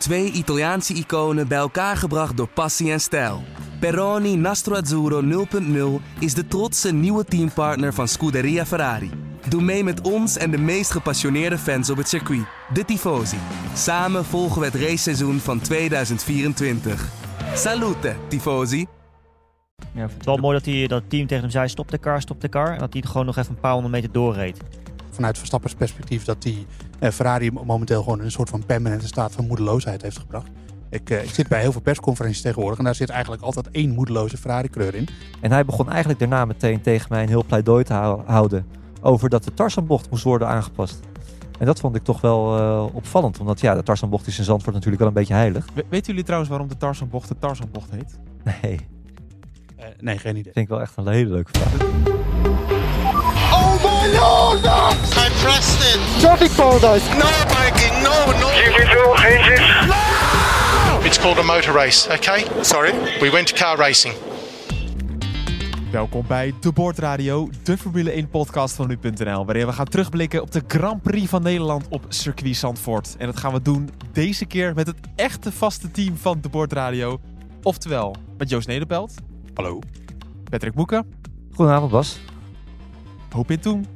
Twee Italiaanse iconen bij elkaar gebracht door passie en stijl. Peroni Nastro Azzurro 0.0 is de trotse nieuwe teampartner van Scuderia Ferrari. Doe mee met ons en de meest gepassioneerde fans op het circuit, de Tifosi. Samen volgen we het raceseizoen van 2024. Salute, Tifosi! Ja, het wel mooi dat, hij, dat het team tegen hem zei: stop de car, stop de car. En dat hij gewoon nog even een paar honderd meter doorreed. Vanuit Verstappers perspectief dat die eh, Ferrari momenteel gewoon in een soort van permanente staat van moedeloosheid heeft gebracht. Ik, eh, ik zit bij heel veel persconferenties tegenwoordig en daar zit eigenlijk altijd één moedeloze Ferrari-kleur in. En hij begon eigenlijk daarna meteen tegen mij een heel pleidooi te hou- houden over dat de Tarzanbocht moest worden aangepast. En dat vond ik toch wel eh, opvallend, omdat ja, de Tarzanbocht is in Zandvoort natuurlijk wel een beetje heilig. We- weten jullie trouwens waarom de Tarzanbocht de Tarzanbocht heet? Nee, Eh, nee, geen idee. vind ik wel echt een hele leuke vraag. Lord! I pressed it! Traffic paradise! No, Mikey, no, no! It's called a motor race, okay? Sorry? We went to car racing. Welkom bij De Boordradio, de Formule 1 podcast van nu.nl. Waarin we gaan terugblikken op de Grand Prix van Nederland op circuit Zandvoort. En dat gaan we doen deze keer met het echte vaste team van De Boordradio. Oftewel, met Joost Nederpelt, Hallo. Patrick Boeken, Goedenavond Bas. Hoop in Toen.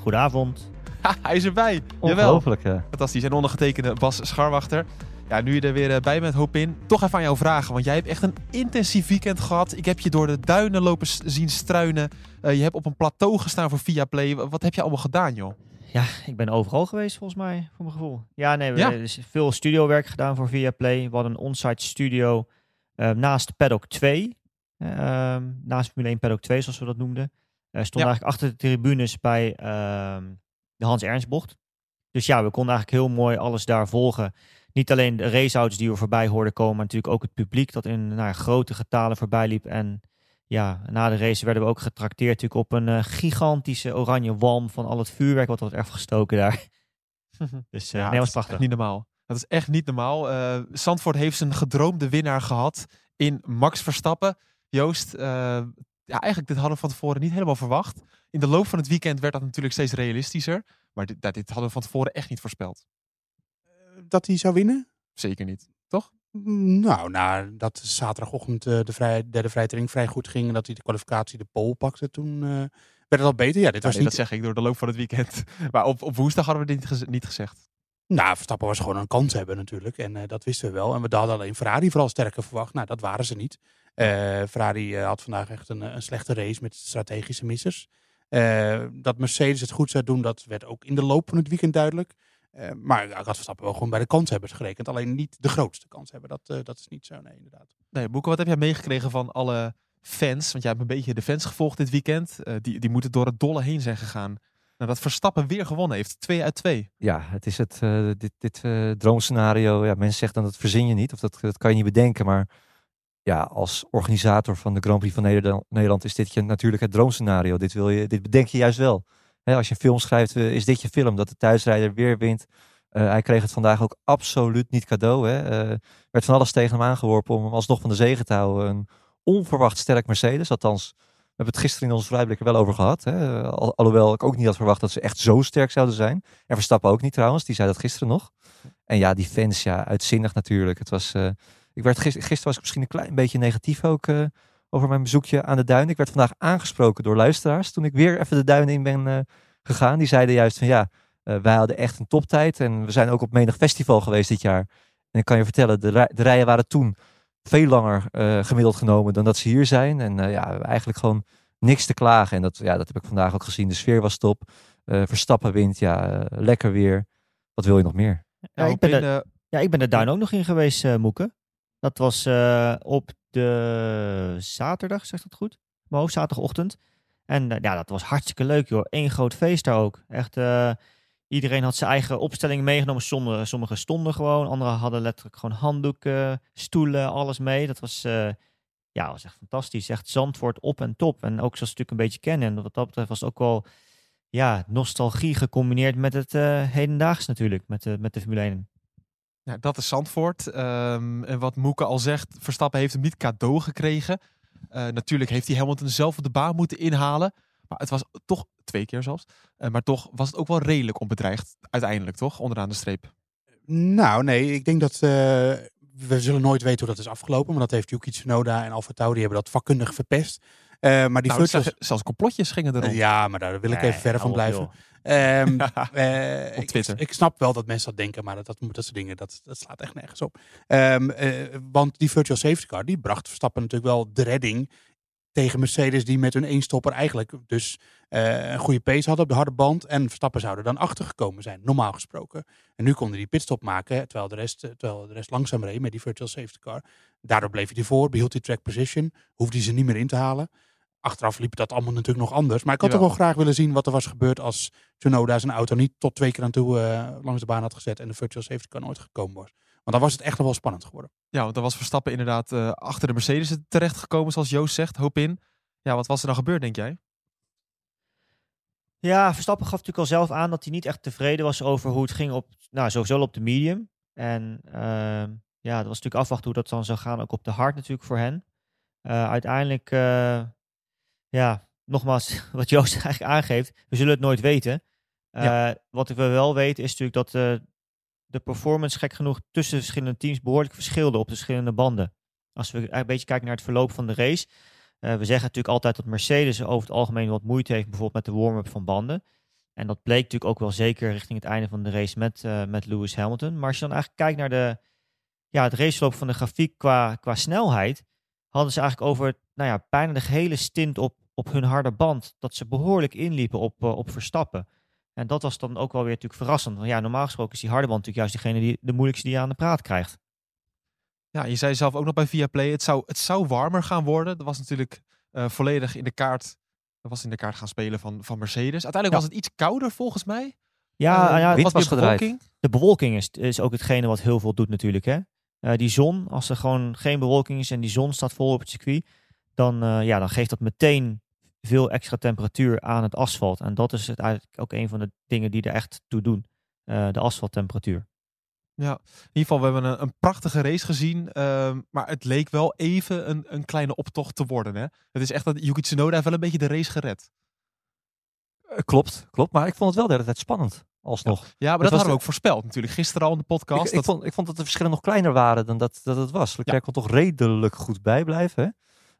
Goedenavond. Ha, hij is erbij. Jawel. Ongelooflijk. eh. Fantastisch. En ondergetekende Bas Scharwachter. Ja, nu je er weer eh, bij bent, hoop in. Toch even aan jou vragen, want jij hebt echt een intensief weekend gehad. Ik heb je door de duinen lopen zien struinen. Eh, je hebt op een plateau gestaan voor Viaplay. Wa- Wat heb je allemaal gedaan, joh? Ja, ik ben overal geweest volgens mij, voor mijn gevoel. Ja, nee, we Ja. hebben dus veel studiowerk gedaan voor Viaplay. We hadden een onsite studio eh, naast Paddock 2. eh, ehm, naast Formule 1 Paddock 2, zoals we dat noemden. Eh stond Ja. eigenlijk achter de tribunes bij ehm, de Hans Ernstbocht. Dus ja, we konden eigenlijk heel mooi alles daar volgen. Niet alleen de raceauto's die we voorbij hoorden komen, maar natuurlijk ook het publiek dat in nou, grote getalen voorbij liep. En ja, na de race werden we ook getrakteerd natuurlijk op een eh, gigantische oranje walm van al het vuurwerk wat wordt afgestoken daar. Dus eh Ja, nee, dat was is prachtig. echt niet normaal. Dat is echt niet normaal. Eh Zandvoort heeft zijn gedroomde winnaar gehad in Max Verstappen. Joost, ja, eigenlijk dit hadden we van tevoren niet helemaal verwacht. In de loop van het weekend werd dat natuurlijk steeds realistischer. Maar dit, dit hadden we van tevoren echt niet voorspeld. Dat hij zou winnen? Zeker niet. Toch? Mm, Nou, nou dat zaterdagochtend eh, de vrij, derde vrije training vrij goed ging en dat hij de kwalificatie de pole pakte, toen eh, werd het al beter. Ja, dit was nee, niet... Dat zeg ik door de loop van het weekend. Maar op, op woensdag hadden we dit niet, geze- niet gezegd. Nou, Verstappen was gewoon een kans hebben natuurlijk. En eh, dat wisten we wel. En we hadden alleen Ferrari vooral sterker verwacht. Nou, dat waren ze niet. Eh, Ferrari eh, had vandaag echt een, een slechte race met strategische missers. Eh, dat Mercedes het goed zou doen, dat werd ook in de loop van het weekend duidelijk. Eh, maar ja, ik had Verstappen wel gewoon bij de kanshebbers gerekend. Alleen niet de grootste kans hebben. Dat, eh, dat is niet zo, nee, inderdaad. Nee, Boeken, wat heb jij meegekregen van alle fans? Want jij hebt een beetje de fans gevolgd dit weekend. Eh, die, die moeten door het dolle heen zijn gegaan. Nou, dat Verstappen weer gewonnen heeft. 2 uit 2. Ja, het is het, eh, dit, dit eh, droomscenario. Ja, mensen zeggen dan dat verzin je niet of dat, dat kan je niet bedenken. Maar ja, als organisator van de Grand Prix van Nederland, is dit je natuurlijk het droomscenario. Dit, wil je, dit bedenk je juist wel. Als je een film schrijft, eh, is dit je film dat de thuisrijder weer wint. Eh, hij kreeg het vandaag ook absoluut niet cadeau. Hè. Eh, werd van alles tegen hem aangeworpen om hem alsnog van de zegen te houden. Een onverwacht sterk Mercedes. Althans, we hebben het gisteren in onze vooruitblik er wel over gehad. Hè. Al- alhoewel ik ook niet had verwacht dat ze echt zo sterk zouden zijn. En Verstappen ook niet trouwens, die zei dat gisteren nog. En ja, die fans, ja, uitzinnig natuurlijk. Het was, ik werd gis- gisteren was ik misschien een klein beetje negatief ook eh, over mijn bezoekje aan de duin. Ik werd vandaag aangesproken door luisteraars toen ik weer even de duinen in ben eh, gegaan. Die zeiden juist van ja, eh, wij hadden echt een toptijd. En we zijn ook op menig festival geweest dit jaar. En ik kan je vertellen, de, rij- de rijen waren toen veel langer eh, gemiddeld genomen dan dat ze hier zijn. En eh, ja, eigenlijk gewoon niks te klagen. En dat, ja, dat heb ik vandaag ook gezien. De sfeer was top. Eh, Verstappen wint, ja, lekker weer. Wat wil je nog meer? Ja, ik ben, er, ja, ik ben er duin ook nog in geweest, eh Moeke. Dat was eh, op de zaterdag, zegt dat goed? Hoofd, zaterdagochtend. En eh, ja, dat was hartstikke leuk, joh. Eén groot feest daar ook. Echt, eh, iedereen had zijn eigen opstelling meegenomen. Sommige, sommigen stonden gewoon, anderen hadden letterlijk gewoon handdoeken, stoelen, alles mee. Dat was, ja, was echt fantastisch. Echt Zandvoort op en top. En ook zoals we natuurlijk een beetje kennen. En wat dat betreft was het ook wel, ja, nostalgie gecombineerd met het hedendaags natuurlijk, met de, met de Formule 1. Nou, dat is Zandvoort. Ehm, en wat Moeke al zegt, Verstappen heeft hem niet cadeau gekregen. Eh, natuurlijk heeft hij Hamilton zelf op de baan moeten inhalen. Maar het was toch, twee keer zelfs. Eh, maar toch was het ook wel redelijk onbedreigd. Uiteindelijk toch, onderaan de streep. Nou, nee, ik denk dat eh, we zullen nooit weten hoe dat is afgelopen. Maar dat heeft Yuki Tsunoda en Alfa Tauri hebben dat vakkundig verpest. Eh, maar die Nou, zelfs- zelfs complotjes gingen er rond. Ja, maar daar wil ik Nee, even verder van blijven. Ehm, eh, op ik- Twitter. Ik, snap wel dat mensen dat denken, maar dat, dat, dat soort dingen, dat, dat slaat echt nergens op. Ehm, eh, want die virtual safety car, die bracht Verstappen natuurlijk wel de redding tegen Mercedes, die met hun eenstopper eigenlijk dus eh, een goede pace hadden op de harde band. En Verstappen zou er dan achter gekomen zijn, normaal gesproken. En nu konden die pitstop maken, terwijl de rest, eh, terwijl de rest langzaam reed met die virtual safety car. Daardoor bleef hij ervoor, behield hij track position, hoefde hij ze niet meer in te halen. Achteraf liep dat allemaal natuurlijk nog anders. Maar ik had toch wel graag willen zien wat er was gebeurd als Tsunoda zijn auto niet tot twee keer aan toe eh, langs de baan had gezet en de virtual safety car nooit gekomen was. Want dan was het echt nog wel spannend geworden. Ja, want dan was Verstappen inderdaad eh, achter de Mercedes terechtgekomen, zoals Joost zegt. Hoop in. Ja, wat was er dan gebeurd, denk jij? Ja, Verstappen gaf natuurlijk al zelf aan dat hij niet echt tevreden was over hoe het ging op, nou, sowieso op de medium. En ehm, ja, dat was natuurlijk afwachten hoe dat dan zou gaan, ook op de hard natuurlijk voor hen. Eh, uiteindelijk, eh, ja, nogmaals, wat Joost eigenlijk aangeeft, we zullen het nooit weten. Eh, Wat we wel weten is natuurlijk dat eh, de performance, gek genoeg, tussen de verschillende teams behoorlijk verschilde op de verschillende banden. Als we een beetje kijken naar het verloop van de race. eh, we zeggen natuurlijk altijd dat Mercedes over het algemeen wat moeite heeft, bijvoorbeeld met de warm-up van banden. En dat bleek natuurlijk ook wel zeker richting het einde van de race met, eh, met Lewis Hamilton. Maar als je dan eigenlijk kijkt naar de, ja, het raceverloop van de grafiek qua, qua snelheid, hadden ze eigenlijk over nou ja, bijna de gehele stint op, op hun harde band, dat ze behoorlijk inliepen op, eh, op Verstappen. En dat was dan ook wel weer natuurlijk verrassend. Want ja, normaal gesproken is die harde band natuurlijk juist degene die de moeilijkste die je aan de praat krijgt. Ja, je zei zelf ook nog bij Viaplay, het zou, het zou warmer gaan worden. Dat was natuurlijk eh, volledig in de kaart, dat was in de kaart gaan spelen van, van Mercedes. Uiteindelijk Ja. was het iets kouder volgens mij. Ja, Eh, ja wat was meer gedraaid. bewolking. de bewolking is, is ook hetgene wat heel veel doet natuurlijk. Hè? Eh, die zon, als er gewoon geen bewolking is en die zon staat vol op het circuit, dan, ja, dan geeft dat meteen veel extra temperatuur aan het asfalt. En dat is het eigenlijk ook een van de dingen die er echt toe doen. eh, de asfalttemperatuur. Ja, in ieder geval, we hebben een, een prachtige race gezien. ehm, maar het leek wel even een, een kleine optocht te worden. Hè? Het is echt dat Yuki Tsunoda heeft wel een beetje de race gered. Eh, klopt, klopt. Maar ik vond het wel de hele tijd spannend. Alsnog. Ja, maar dat, was hadden we ook voorspeld natuurlijk. Gisteren al in de podcast. Ik, vond, ik vond dat de verschillen nog kleiner waren dan dat, dat het was. Leclerc kon toch redelijk goed bijblijven. hè?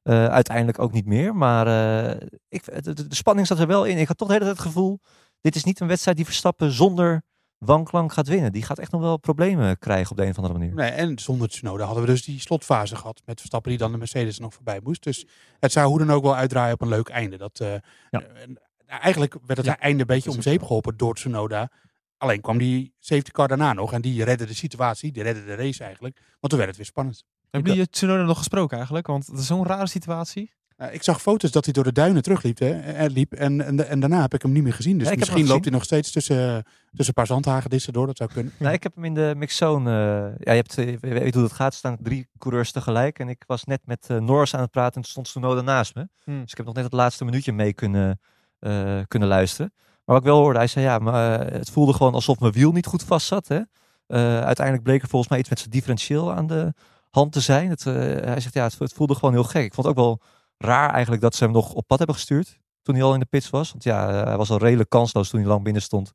Eh, uiteindelijk ook niet meer. Maar eh, ik, de, de- spanning zat er wel in. Ik had toch de hele tijd het gevoel... Dit is niet een wedstrijd die Verstappen zonder wanklank gaat winnen. Die gaat echt nog wel problemen krijgen op de een of andere manier. Nee, en zonder Tsunoda hadden we dus die slotfase gehad met Verstappen die dan de Mercedes er nog voorbij moest. Dus het zou hoe dan ook wel uitdraaien op een leuk einde. Dat, eh, Ja. en eigenlijk werd het Ja, einde een beetje om zeep geholpen door Tsunoda. Alleen kwam die safety car daarna nog en die redde de situatie, die redde de race eigenlijk. Want toen werd het weer spannend. Hebben jullie Tsunoda nog gesproken eigenlijk? Want het is zo'n rare situatie. Nou, ik zag foto's dat hij door de duinen terugliep hè, en, liep, en, en, en daarna heb ik hem niet meer gezien. Dus Ja, misschien loopt gezien. hij nog steeds tussen, tussen een paar zandhagedissen door. Dat zou kunnen. Nee, ik heb hem in de mixzone. eh, ja, je, hebt, eh, je weet hoe dat gaat. Er staan drie coureurs tegelijk. En ik was net met eh, Norris aan het praten en toen stond Tsunoda naast me. Hmm. Dus ik heb nog net het laatste minuutje mee kunnen, eh, kunnen luisteren. Maar wat ik wel hoorde, hij zei ja, maar eh, het voelde gewoon alsof mijn wiel niet goed vast zat. Hè? Eh, uiteindelijk bleek er volgens mij iets met zijn differentieel aan de hand te zijn. Het, eh, hij zegt ja, het, voelde gewoon heel gek. Ik vond het ook wel raar eigenlijk dat ze hem nog op pad hebben gestuurd. Toen hij al in de pits was. Want ja, hij was al redelijk kansloos toen hij lang binnen stond.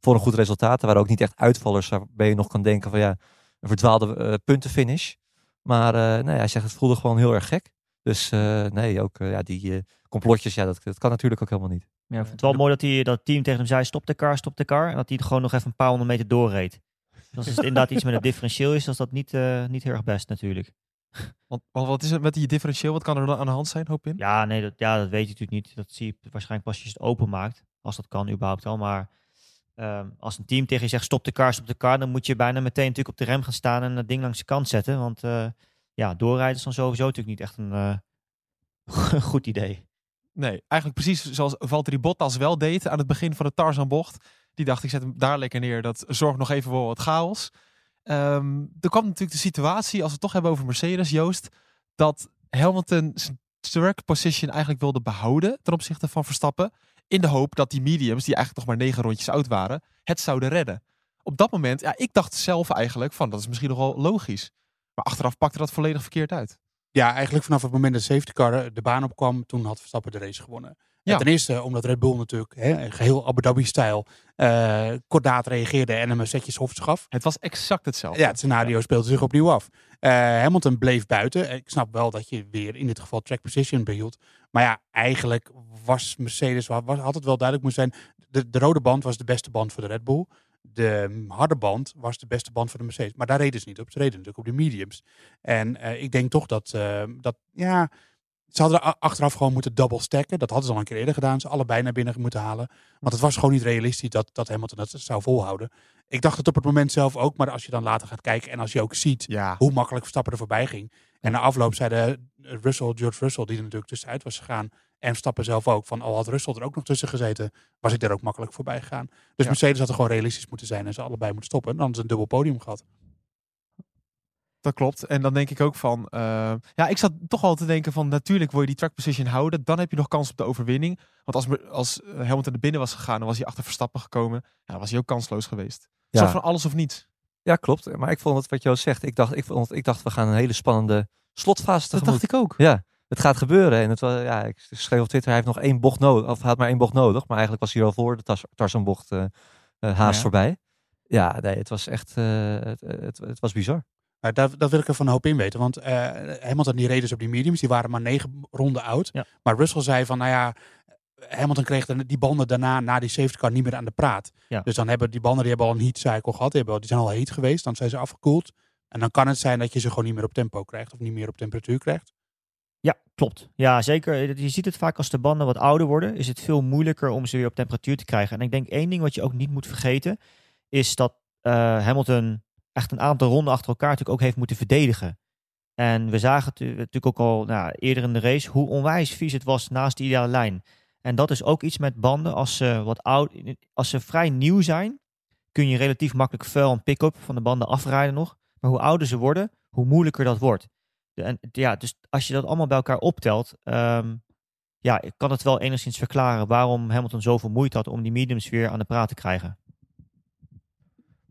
Voor een goed resultaat. Er waren ook niet echt uitvallers waarbij je nog kan denken van ja, een verdwaalde eh, puntenfinish. Maar eh, nee, hij zegt het voelde gewoon heel erg gek. Dus nee, ook ja, die complotjes, ja, dat, dat kan natuurlijk ook helemaal niet. Ja, ik vond het wel mooi dat, hij, dat het team tegen hem zei, stop de car, stop de car. En dat hij gewoon nog even een paar honderd meter doorreed. Dus als het inderdaad iets met het differentieel is, dan is dat niet, eh, niet heel erg best natuurlijk. Want, wat is het met die differentieel? Wat kan er dan aan de hand zijn, hoop in? Ja, nee, dat, ja, dat weet je natuurlijk niet. Dat zie je waarschijnlijk pas als je het openmaakt. Als dat kan überhaupt al. Maar ehm, als een team tegen je zegt stop de car, stop de car, dan moet je bijna meteen natuurlijk op de rem gaan staan en dat ding langs de kant zetten. Want eh, ja, doorrijden is dan sowieso natuurlijk niet echt een eh, goed idee. Nee, eigenlijk precies zoals Valtteri Bottas wel deed aan het begin van de Tarzanbocht. Die dacht, ik zet hem daar lekker neer. Dat zorgt nog even voor wat chaos. Ehm, er kwam natuurlijk de situatie, als we het toch hebben over Mercedes, Joost, dat Hamilton zijn track position eigenlijk wilde behouden ten opzichte van Verstappen. In de hoop dat die mediums, die eigenlijk nog maar negen rondjes oud waren, het zouden redden. Op dat moment, ja, ik dacht zelf eigenlijk van, dat is misschien nogal logisch. Maar achteraf pakte dat volledig verkeerd uit. Ja, eigenlijk vanaf het moment dat safety car de baan opkwam, toen had Verstappen de race gewonnen. Ja. Ten eerste omdat Red Bull natuurlijk hè, geheel Abu Dhabi-stijl eh, kort later reageerde en hem een setje soft gaf. Het was exact hetzelfde. Ja, het scenario speelde zich opnieuw af. Eh, Hamilton bleef buiten. Ik snap wel dat je weer in dit geval track position behield. Maar ja, eigenlijk was Mercedes, was, had het wel duidelijk moeten zijn. De, de rode band was de beste band voor de Red Bull. De harde band was de beste band voor de Mercedes. Maar daar reden ze niet op. Ze reden natuurlijk op de mediums. En eh, ik denk toch dat, dat ja, ze hadden er achteraf gewoon moeten double stacken. Dat hadden ze al een keer eerder gedaan. Ze allebei naar binnen moeten halen. Want het was gewoon niet realistisch dat, dat Hamilton dat zou volhouden. Ik dacht het op het moment zelf ook. Maar als je dan later gaat kijken en als je ook ziet Ja. hoe makkelijk Verstappen er voorbij ging. En na afloop zeiden Russell, George Russell, die er natuurlijk tussenuit was gegaan. En Verstappen zelf ook. Van al had Russell er ook nog tussen gezeten, was ik er ook makkelijk voorbij gegaan. Dus Ja. Mercedes had er gewoon realistisch moeten zijn en ze allebei moeten stoppen. En dan hadden ze een dubbel podium gehad. Dat klopt. En dan denk ik ook van... eh, ja, ik zat toch al te denken van... Natuurlijk wil je die track position houden. Dan heb je nog kans op de overwinning. Want als, als eh, Hamilton er binnen was gegaan... dan was hij achter Verstappen gekomen. Ja, dan was hij ook kansloos geweest. Ja. zat van alles of niets. Ja, klopt. Maar ik vond het wat Joost zegt. Ik dacht, ik, vond, ik dacht, we gaan een hele spannende slotfase Dat tegemoet. dacht ik ook. Ja, het gaat gebeuren. En het was, ja, ik schreef op Twitter, hij heeft nog één bocht nodig. Of hij had maar één bocht nodig. Maar eigenlijk was hij al voor de Tas- Tarzanbocht eh eh, haast Ja. voorbij. Ja, nee, het was echt, eh, het, het, het was bizar. Daar wil ik er van een hoop in weten. Want eh Hamilton die reed dus op die mediums. Die waren maar negen ronden oud. Ja. Maar Russell zei van, nou ja... Hamilton kreeg die banden daarna, na die safety car, niet meer aan de praat. Ja. Dus dan hebben die banden, die hebben al een heat cycle gehad. Die, hebben al, die zijn al heet geweest. Dan zijn ze afgekoeld. En dan kan het zijn dat je ze gewoon niet meer op tempo krijgt. Of niet meer op temperatuur krijgt. Ja, klopt. Ja, zeker. Je ziet het vaak als de banden wat ouder worden, is het veel moeilijker om ze weer op temperatuur te krijgen. En ik denk één ding wat je ook niet moet vergeten, is dat eh, Hamilton echt een aantal ronden achter elkaar natuurlijk ook heeft moeten verdedigen. En we zagen het natuurlijk ook al nou, eerder in de race hoe onwijs vies het was naast de ideale lijn. En dat is ook iets met banden. Als ze, wat oud, als ze vrij nieuw zijn, kun je relatief makkelijk vuil en pick-up van de banden afrijden nog. Maar hoe ouder ze worden, hoe moeilijker dat wordt. Ja, dus als je dat allemaal bij elkaar optelt, ehm, ja, ik kan het wel enigszins verklaren waarom Hamilton zoveel moeite had om die mediums weer aan de praat te krijgen.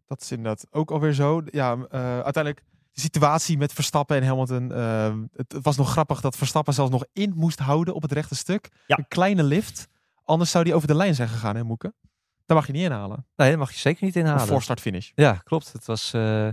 Dat is inderdaad ook alweer zo. Ja, eh, uiteindelijk de situatie met Verstappen en Hamilton. eh, het, was nog grappig dat Verstappen zelfs nog in moest houden op het rechte stuk. Ja. Een kleine lift. Anders zou die over de lijn zijn gegaan, hè Moeke? Daar mag je niet inhalen. Nee, dat mag je zeker niet Of inhalen. voor start-finish. Ja, klopt. Het was, eh,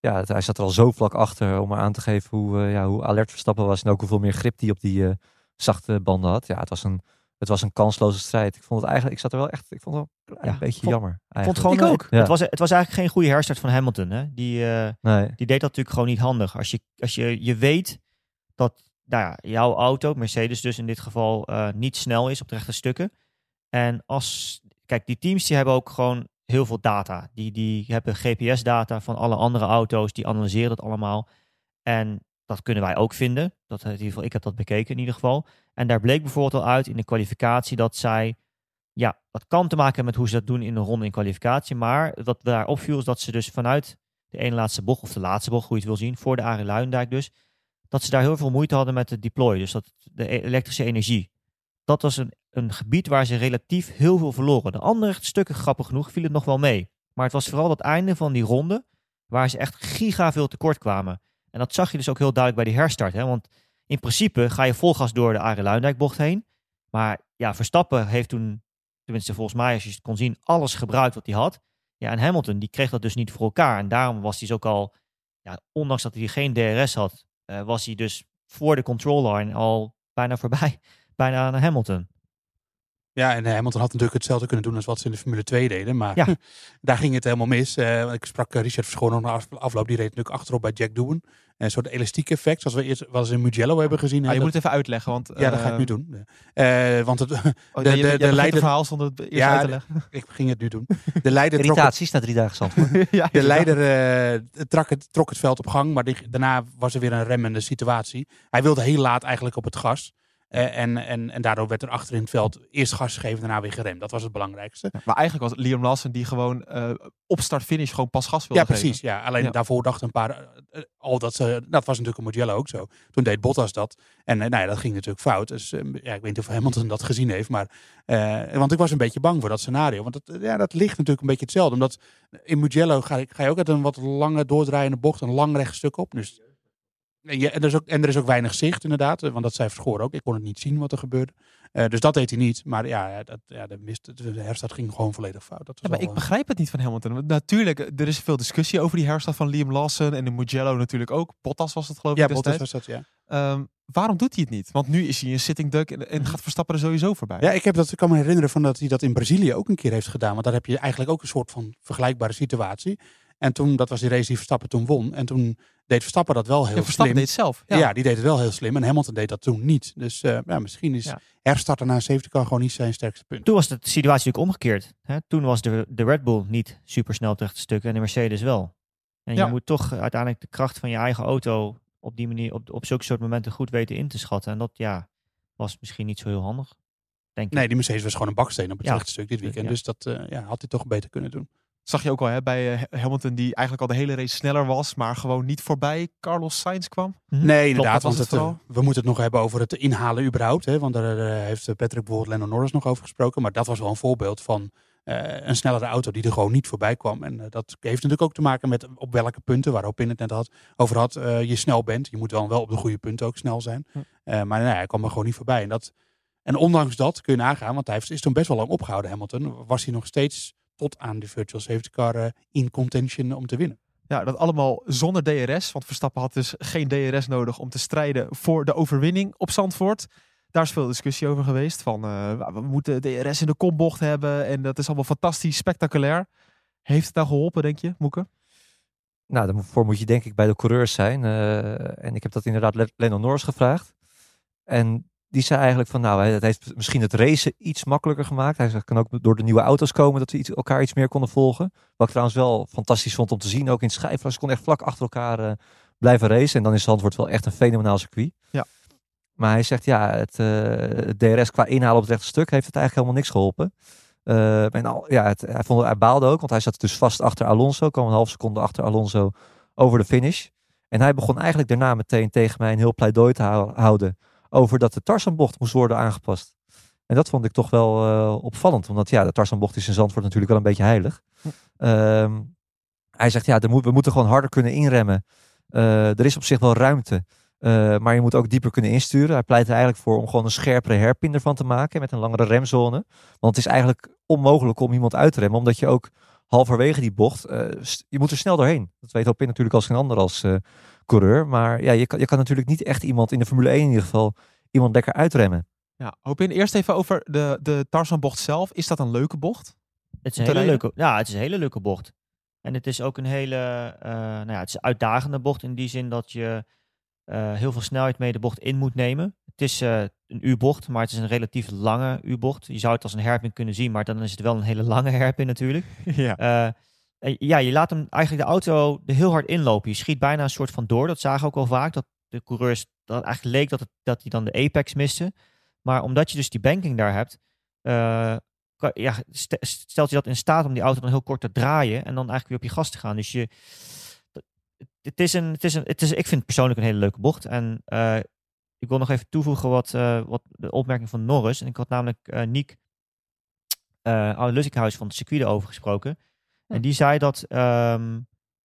ja, het- hij zat er al zo vlak achter om aan te geven hoe, ja, hoe alert Verstappen was. En ook hoeveel meer grip die op die zachte banden had. Ja, het was een, het was een kansloze strijd. Ik vond het eigenlijk, ik zat er wel echt, ik vond het wel een Ja, beetje vond- jammer. Ik vond eigenlijk. gewoon, Ik ook. Ja. het, was, het was eigenlijk geen goede herstart van Hamilton. Hè? Die, eh, Nee. die deed dat natuurlijk gewoon niet handig. Als je, als je, je weet dat nou ja, jouw auto, Mercedes dus in dit geval, eh, niet snel is op de rechte stukken. En als, kijk, die teams die hebben ook gewoon heel veel data. Die, die hebben GPS-data van alle andere auto's, die analyseren dat allemaal. En dat kunnen wij ook vinden. Dat, in ieder geval, ik heb dat bekeken in ieder geval. En daar bleek bijvoorbeeld al uit in de kwalificatie dat zij, ja, dat kan te maken hebben met hoe ze dat doen in de ronde in kwalificatie. Maar wat daar opviel is dat ze dus vanuit de ene laatste bocht, of de laatste bocht, hoe je het wil zien, voor de Arie Luijendijk dus, dat ze daar heel veel moeite hadden met het deploy, dus dat, de e- elektrische energie. Dat was een, een gebied waar ze relatief heel veel verloren. De andere stukken, grappig genoeg, viel het nog wel mee. Maar het was vooral het einde van die ronde, waar ze echt giga veel tekort kwamen. En dat zag je dus ook heel duidelijk bij die herstart. Hè? Want in principe ga je vol gas door de Arie Luijendijk bocht heen. Maar ja, Verstappen heeft toen, tenminste volgens mij als je het kon zien, alles gebruikt wat hij had. Ja, en Hamilton die kreeg dat dus niet voor elkaar. En daarom was hij dus ook al, ja, ondanks dat hij geen DRS had, eh, was hij dus voor de control line al bijna voorbij, bijna aan Hamilton. Ja, en eh, Hamilton had natuurlijk hetzelfde kunnen doen als wat ze in de Formule 2 deden. Maar Ja. daar ging het helemaal mis. Eh, ik sprak Richard Verschoon nog na af- afloop. Die reed natuurlijk achterop bij Jack Doohan. Een soort elastiek effect, zoals we eerst wel eens in Mugello hebben gezien. Ah, je Dat- moet het even uitleggen, want... ja, dat ga ik eh, nu doen. Eh, want het, oh, de- je- de- de begint leider- het verhaal zonder het eerst Ja, uit te leggen. ik ging het nu doen. De leider trok het, Irritaties na drie dagen ja, de leider eh, trok, het, trok het veld op gang, maar die- daarna was er weer een remmende situatie. Hij wilde heel laat eigenlijk op het gas. Eh, en, en, en daardoor werd er achter in het veld eerst gas gegeven, daarna weer geremd. Dat was het belangrijkste. Ja, Maar eigenlijk was het Liam Lawson die gewoon eh, op start-finish gewoon pas gas wilde Ja, geven. precies. Ja. Alleen Ja. daarvoor dachten een paar eh, eh, al dat ze. Dat was natuurlijk een Mugello ook zo. Toen deed Bottas dat. En eh, nou ja, dat ging natuurlijk fout. Dus ja, ik weet niet of Hamilton dat gezien heeft. Maar, want ik was een beetje bang voor dat scenario. Want dat, ja, dat ligt natuurlijk een beetje hetzelfde. Omdat in Mugello ga, ga je ook uit een wat lange doordraaiende bocht een lang recht stuk op. Dus En, je, en, er is ook, en er is ook weinig zicht inderdaad, eh, want dat zei Verschoor ook. Ik kon het niet zien wat er gebeurde. Eh, dus dat deed hij niet. Maar ja, dat, ja de, mist, de herstart ging gewoon volledig fout. Dat Ja, was maar ik eh, begrijp het niet van Hamilton. Natuurlijk, er is veel discussie over die herstart van Liam Lawson en de Mugello natuurlijk ook. Bottas was het geloof ja, ik Bottas destijds. was dat, ja. Ehm, waarom doet hij het niet? Want nu is hij een sitting duck en, en gaat Verstappen er sowieso voorbij. Ja, ik, heb dat, ik kan me herinneren van dat hij dat in Brazilië ook een keer heeft gedaan. Want daar heb je eigenlijk ook een soort van vergelijkbare situatie. En toen, dat was die race die Verstappen toen won. En toen deed Verstappen dat wel heel Ja, Verstappen slim. deed het zelf. Ja. Ja. die deed het wel heel slim. En Hamilton deed dat toen niet. Dus eh, ja, misschien is Ja. herstarten na een safety car gewoon niet zijn sterkste punt. Toen was de situatie natuurlijk omgekeerd. Hè? Toen was de, de Red Bull niet super snel op de rechte stukken en de Mercedes wel. En je moet toch uiteindelijk de kracht van je eigen auto op die manier, op, op zulke soort momenten goed weten in te schatten. En dat ja, was misschien niet zo heel handig. Denk ik. Nee, die Mercedes was gewoon een baksteen op het Ja. rechte stuk dit weekend. Dus dat eh, ja, had hij toch beter kunnen doen. Zag je ook al hè, bij eh, Hamilton die eigenlijk al de hele race sneller was, maar gewoon niet voorbij Carlos Sainz kwam. Mhm. Nee, inderdaad. was Want het het, eh, we moeten het nog hebben over het inhalen überhaupt. Hè, want daar eh, heeft Patrick bijvoorbeeld Lennon Norris nog over gesproken. Maar dat was wel een voorbeeld van eh, een snellere auto die er gewoon niet voorbij kwam. En eh, dat heeft natuurlijk ook te maken met op welke punten, waar Opin het net had, over had, eh, je snel bent. Je moet wel, wel op de goede punten ook snel zijn. Eh, maar nee, hij kwam er gewoon niet voorbij. En, dat, en ondanks dat kun je nagaan, want hij heeft, is toen best wel lang opgehouden, Hamilton. Was hij nog steeds tot aan de virtual safety car eh, in contention om te winnen. Ja, dat allemaal zonder DRS. Want Verstappen had dus geen DRS nodig om te strijden voor de overwinning op Zandvoort. Daar is veel discussie over geweest. Van eh, we moeten DRS in de kombocht hebben. En dat is allemaal fantastisch, spectaculair. Heeft het nou geholpen, denk je, Moeke? Nou, daarvoor moet je denk ik bij de coureurs zijn. eh, en ik heb dat inderdaad Le- Lennon Norris gevraagd. En die zei eigenlijk van, nou, het heeft misschien het racen iets makkelijker gemaakt. Hij zegt, kan ook door de nieuwe auto's komen dat we iets, elkaar iets meer konden volgen. Wat ik trouwens wel fantastisch vond om te zien, ook in het schijfvlak. Ze konden echt vlak achter elkaar eh, blijven racen. En dan is Zandvoort wel echt een fenomenaal circuit. Ja. Maar hij zegt, ja, het, eh, het DRS qua inhalen op het rechte stuk heeft het eigenlijk helemaal niks geholpen. Eh, en al, ja, het, hij, vond, hij baalde ook, want hij zat dus vast achter Alonso. kwam een half seconde achter Alonso over de finish. En hij begon eigenlijk daarna meteen tegen mij een heel pleidooi te hou- houden over dat de Tarzanbocht moest worden aangepast. En dat vond ik toch wel eh, opvallend, omdat ja, de Tarzanbocht is in Zandvoort natuurlijk wel een beetje heilig. Ehm, hij zegt, ja, moet, we moeten gewoon harder kunnen inremmen. Eh, er is op zich wel ruimte, eh, maar je moet ook dieper kunnen insturen. Hij pleit er eigenlijk voor om gewoon een scherpere herpin ervan te maken met een langere remzone. Want het is eigenlijk onmogelijk om iemand uit te remmen, omdat je ook halverwege die bocht, je moet er snel doorheen. Dat weet Hopin natuurlijk als geen ander als coureur. Maar ja, je kan, je kan natuurlijk niet echt iemand in de Formule 1 in ieder geval iemand lekker uitremmen. Ja, hoop in. Eerst even over de, de Tarzanbocht zelf. Is dat een leuke bocht? Het is een hele leuke, ja, het is een hele leuke bocht. En het is ook een hele, eh, nou ja, het is een uitdagende bocht in die zin dat je eh, heel veel snelheid mee de bocht in moet nemen. Het is eh, een U-bocht, maar het is een relatief lange U-bocht. Je zou het als een herpin kunnen zien, maar dan is het wel een hele lange herpin natuurlijk. ja. Ja, je laat hem eigenlijk de auto heel hard inlopen. Je schiet bijna een soort van door. Dat zagen we ook wel vaak. Dat de coureurs dat eigenlijk leek dat, het, dat hij dan de apex miste. Maar omdat je dus die banking daar hebt, eh, ja, st- stelt je dat in staat om die auto dan heel kort te draaien en dan eigenlijk weer op je gas te gaan. Dus je, het is een, het is een, het is, ik vind het persoonlijk een hele leuke bocht. En eh, ik wil nog even toevoegen wat, eh, wat de opmerking van Norris. En ik had namelijk Niek uh, Lussikhuis van het circuit over gesproken. En die zei dat ehm,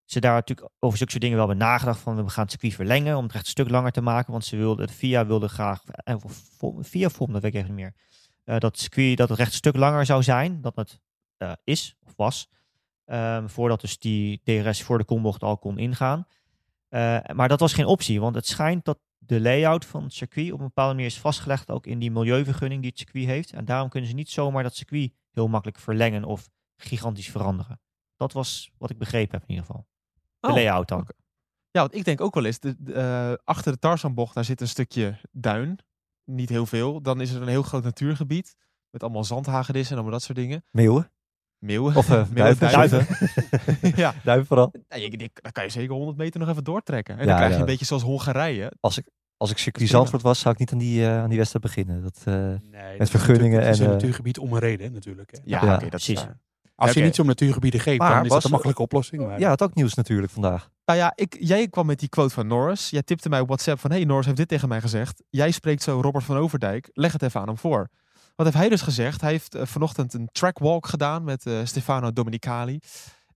ze daar natuurlijk over zulke soort dingen wel hebben nagedacht. Van we gaan het circuit verlengen om het recht een stuk langer te maken. Want ze wilde, de FIA wilde graag, eh, vol- FIA vorm, dat weet ik even niet meer. eh, dat circuit dat het recht een stuk langer zou zijn. Dat het eh, is of was. ehm, voordat dus die DRS voor de kombocht al kon ingaan. Eh, maar dat was geen optie. Want het schijnt dat de layout van het circuit op een bepaalde manier is vastgelegd. Ook in die milieuvergunning die het circuit heeft. En daarom kunnen ze niet zomaar dat circuit heel makkelijk verlengen of gigantisch veranderen. Dat was wat ik begrepen heb in ieder geval. De Oh, layout dan. Ja, want ik denk ook wel eens, de, de, eh, achter de Tarzanbocht, daar zit een stukje duin. Niet heel veel. Dan is er een heel groot natuurgebied. Met allemaal zandhagedissen en allemaal dat soort dingen. Meeuwen? Meeuwen. Of uh, Meeuwen, duiven? ja. duiven vooral. Nou, je, die- dan kan je zeker 100 meter nog even doortrekken. En Ja, dan krijg je ja. een beetje zoals Hongarije. Als ik, als ik circuit. Zandvoort was, zou ik niet aan die, eh, aan die wedstrijd beginnen. Dat, eh, Nee, met vergunningen Het is een en... eh, natuurgebied om een reden natuurlijk. Hè. Ja, Ja, oké, dat is precies. waar. Als je niet zo'n natuurgebieden geeft, Maar dan is Bas, dat een makkelijke oplossing. Maar ja, het ook nieuws natuurlijk vandaag. Nou ja, ik, jij kwam met die quote van Norris. Jij tipte mij op WhatsApp van... hey, Norris heeft dit tegen mij gezegd. Jij spreekt zo Robert van Overdijk. Leg het even aan hem voor. Wat heeft hij dus gezegd? Hij heeft eh, vanochtend een trackwalk gedaan met eh, Stefano Domenicali.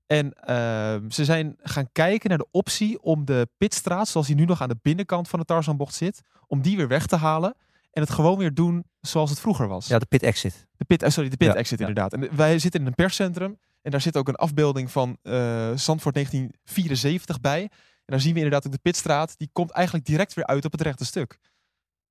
En ehm, ze zijn gaan kijken naar de optie om de pitstraat, zoals die nu nog aan de binnenkant van de Tarzanbocht zit, om die weer weg te halen. En het gewoon weer doen zoals het vroeger was. Ja, de pit exit. De pit, eh, sorry, de pit Ja, exit ja. inderdaad. En wij zitten in een perscentrum. En daar zit ook een afbeelding van eh Zandvoort 1974 bij. En dan zien we inderdaad ook de pitstraat. Die komt eigenlijk direct weer uit op het rechte stuk.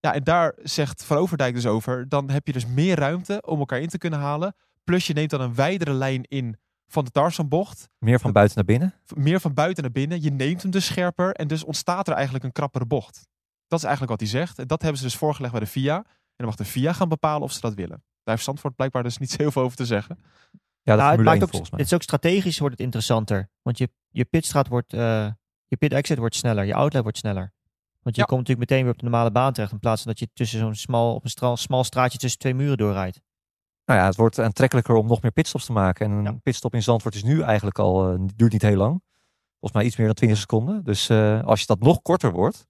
Ja, en daar zegt Van Overdijk dus over. Dan heb je dus meer ruimte om elkaar in te kunnen halen. Plus je neemt dan een wijdere lijn in van de Tarzanbocht. Meer van buiten naar binnen. Meer van buiten naar binnen. Je neemt hem dus scherper. En dus ontstaat er eigenlijk een krappere bocht. Dat is eigenlijk wat hij zegt. En dat hebben ze dus voorgelegd bij de FIA. En dan mag de FIA gaan bepalen of ze dat willen. Daar heeft Zandvoort blijkbaar dus niet zo heel veel over te zeggen. Ja, Nou, het, Formule maakt 1 ook, volgens mij. het is ook strategisch wordt het interessanter. Want je, je pitstraat wordt, eh, je pit exit wordt sneller, je outlet wordt sneller. Want je Ja. komt natuurlijk meteen weer op de normale baan terecht. In plaats van dat je tussen zo'n smal, op een stra- smal straatje tussen twee muren doorrijdt. Nou ja, het wordt aantrekkelijker om nog meer pitstops te maken. En een Ja. pitstop in Zandvoort is nu eigenlijk al, eh, duurt niet heel lang. Volgens mij iets meer dan 20 seconden. Dus eh, als je dat nog korter wordt,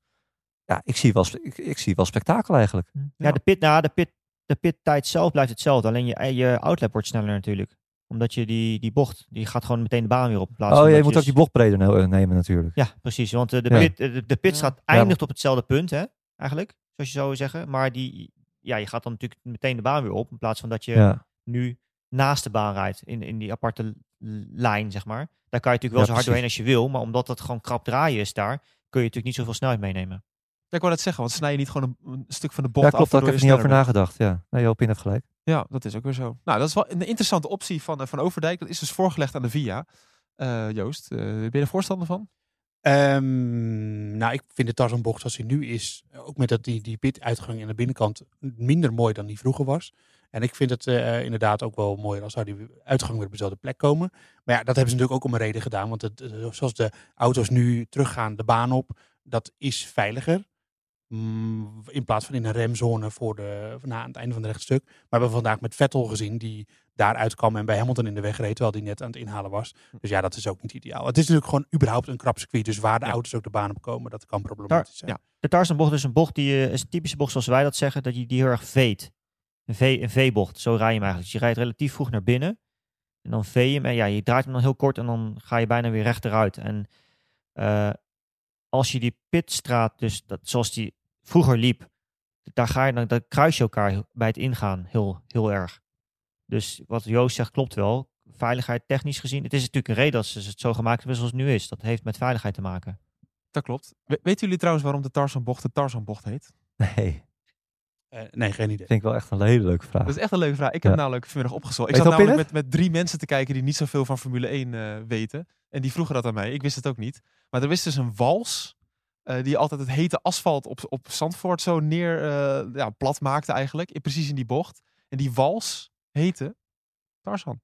ja, ik zie wel, ik, ik zie wel spektakel eigenlijk. Ja, Ja. de pit, nou, de pit, de pittijd zelf blijft hetzelfde. Alleen je, je outlet wordt sneller natuurlijk. Omdat je die, die bocht, die gaat gewoon meteen de baan weer op. In plaats Oh, je dat moet ook die blokbreder ne- eh, nemen natuurlijk. Ja, precies. Want eh, de, Ja. pit, de, de pitstraat Ja. eindigt op hetzelfde punt, hè? Eigenlijk, zoals je zou zeggen. Maar die, ja, je gaat dan natuurlijk meteen de baan weer op. In plaats van dat je Ja. nu naast de baan rijdt. In, in die aparte lijn, zeg maar. Daar kan je natuurlijk wel Ja, zo hard precies. doorheen als je wil. Maar omdat het gewoon krap draaien is daar, kun je natuurlijk niet zoveel snelheid meenemen. Ja, ik wou dat zeggen, want snij je niet gewoon een, een stuk van de bocht Ja, klopt. af. Daar heb ik niet over nagedacht. Ja, nee, Jopien heeft gelijk. Ja, dat is ook weer zo. Nou, dat is wel een interessante optie van, eh, van Overdijk. Dat is dus voorgelegd aan de VIA. Eh, Joost, eh, ben je er voorstander van? Ehm, nou, ik vind de Tarzanbocht zoals hij nu is, ook met dat die, die pit-uitgang aan de binnenkant, minder mooi dan die vroeger was. En ik vind het eh, inderdaad ook wel mooier als zou die uitgang weer op dezelfde plek komen. Maar ja, dat hebben ze natuurlijk ook om een reden gedaan. Want het, zoals de auto's nu teruggaan de baan op, dat is veiliger. Mm, in plaats van in een remzone voor de, na aan het einde van het rechtstuk. Maar we hebben vandaag met Vettel gezien die daaruit kwam en bij Hamilton in de weg reed, terwijl die net aan het inhalen was. Dus ja, dat is ook niet ideaal. Het is natuurlijk gewoon überhaupt een krap circuit. Dus waar de Ja. auto's ook de baan op komen, dat kan problematisch zijn. ja. De Tarzanbocht is een bocht die eh, is een typische bocht zoals wij dat zeggen, dat je die heel erg veet. Een, v, een V-bocht, zo rij je hem eigenlijk. Dus je rijdt relatief vroeg naar binnen en dan vee je hem en ja, je draait hem dan heel kort en dan ga je bijna weer rechteruit. En eh, als je die pitstraat, dus dat, zoals die vroeger liep, daar, ga je, dan, dan kruis je elkaar bij het ingaan heel, heel erg. Dus wat Joost zegt klopt wel. Veiligheid technisch gezien. Het is natuurlijk een reden dat ze het zo gemaakt hebben zoals het nu is. Dat heeft met veiligheid te maken. Dat klopt. We- weten jullie trouwens waarom de Tarzanbocht de Tarzanbocht heet? Nee, Eh, nee, geen idee. vind ik wel echt een hele leuke vraag. Dat is echt een leuke vraag. Ik heb Ja. namelijk vanmiddag opgezocht. Ik zat namelijk met, met drie mensen te kijken die niet zoveel van Formule 1 eh, weten. En die vroegen dat aan mij. Ik wist het ook niet. Maar er is dus een wals eh, die altijd het hete asfalt op, op Zandvoort zo neer eh, ja, plat maakte eigenlijk. In, precies in die bocht. En die wals heette Tarzan.